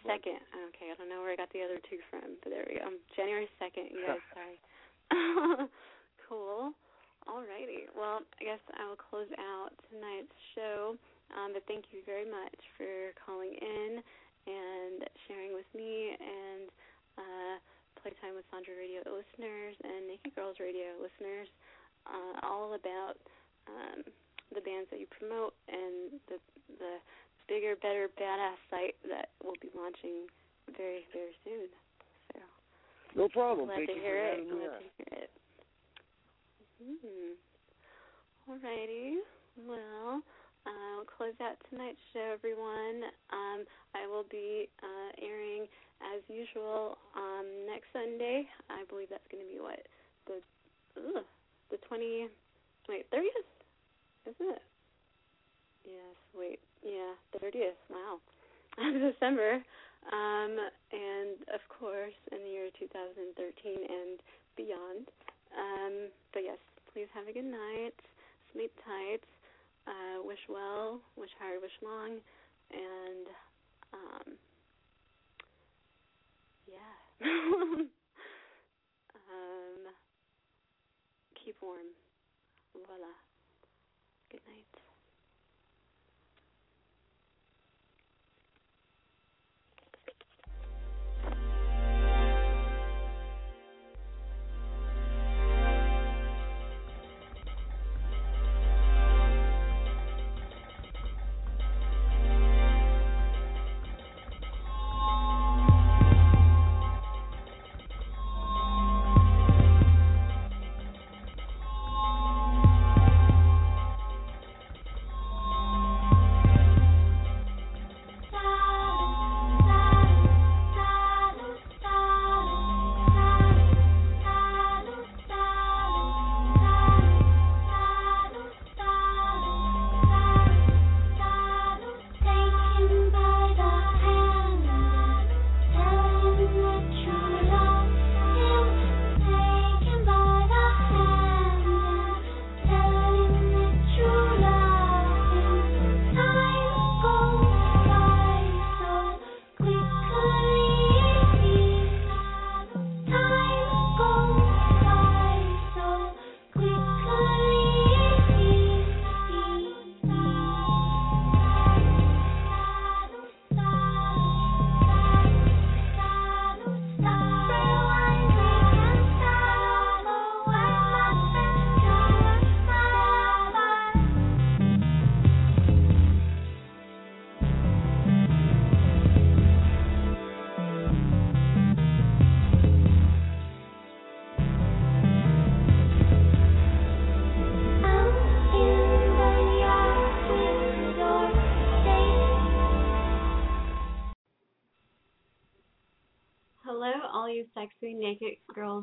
[SPEAKER 3] Second. Okay. I don't know where I got the other two from, but there we go. January 2nd, you guys. *laughs* Sorry. *laughs* cool. Alrighty. Well, I guess I will close out tonight's show. Um, but thank you very much for calling in and sharing with me and uh, Playtime with Sandra Radio listeners and Naked Girls Radio listeners uh, all about um, the bands that you promote and the the bigger, better, badass site that will be launching very, very soon. So
[SPEAKER 8] No problem.
[SPEAKER 3] glad
[SPEAKER 8] Thank
[SPEAKER 3] to
[SPEAKER 8] you
[SPEAKER 3] hear it. Glad to hear it. Hmm. Alrighty. Well, I'll close out tonight's show, everyone. Um, I will be uh, airing as usual um, next Sunday. I believe that's going to be what the ugh, the twenty wait thirtieth, isn't it? Yes. Wait. Yeah, thirtieth. Wow. *laughs*
[SPEAKER 10] December. Um, and of course, in the year 2013 and beyond. Um, but yes, please have a good night. Sleep tight. Uh, wish well. Wish hard. Wish long. And um. *laughs* um, keep warm. Voila. Good night.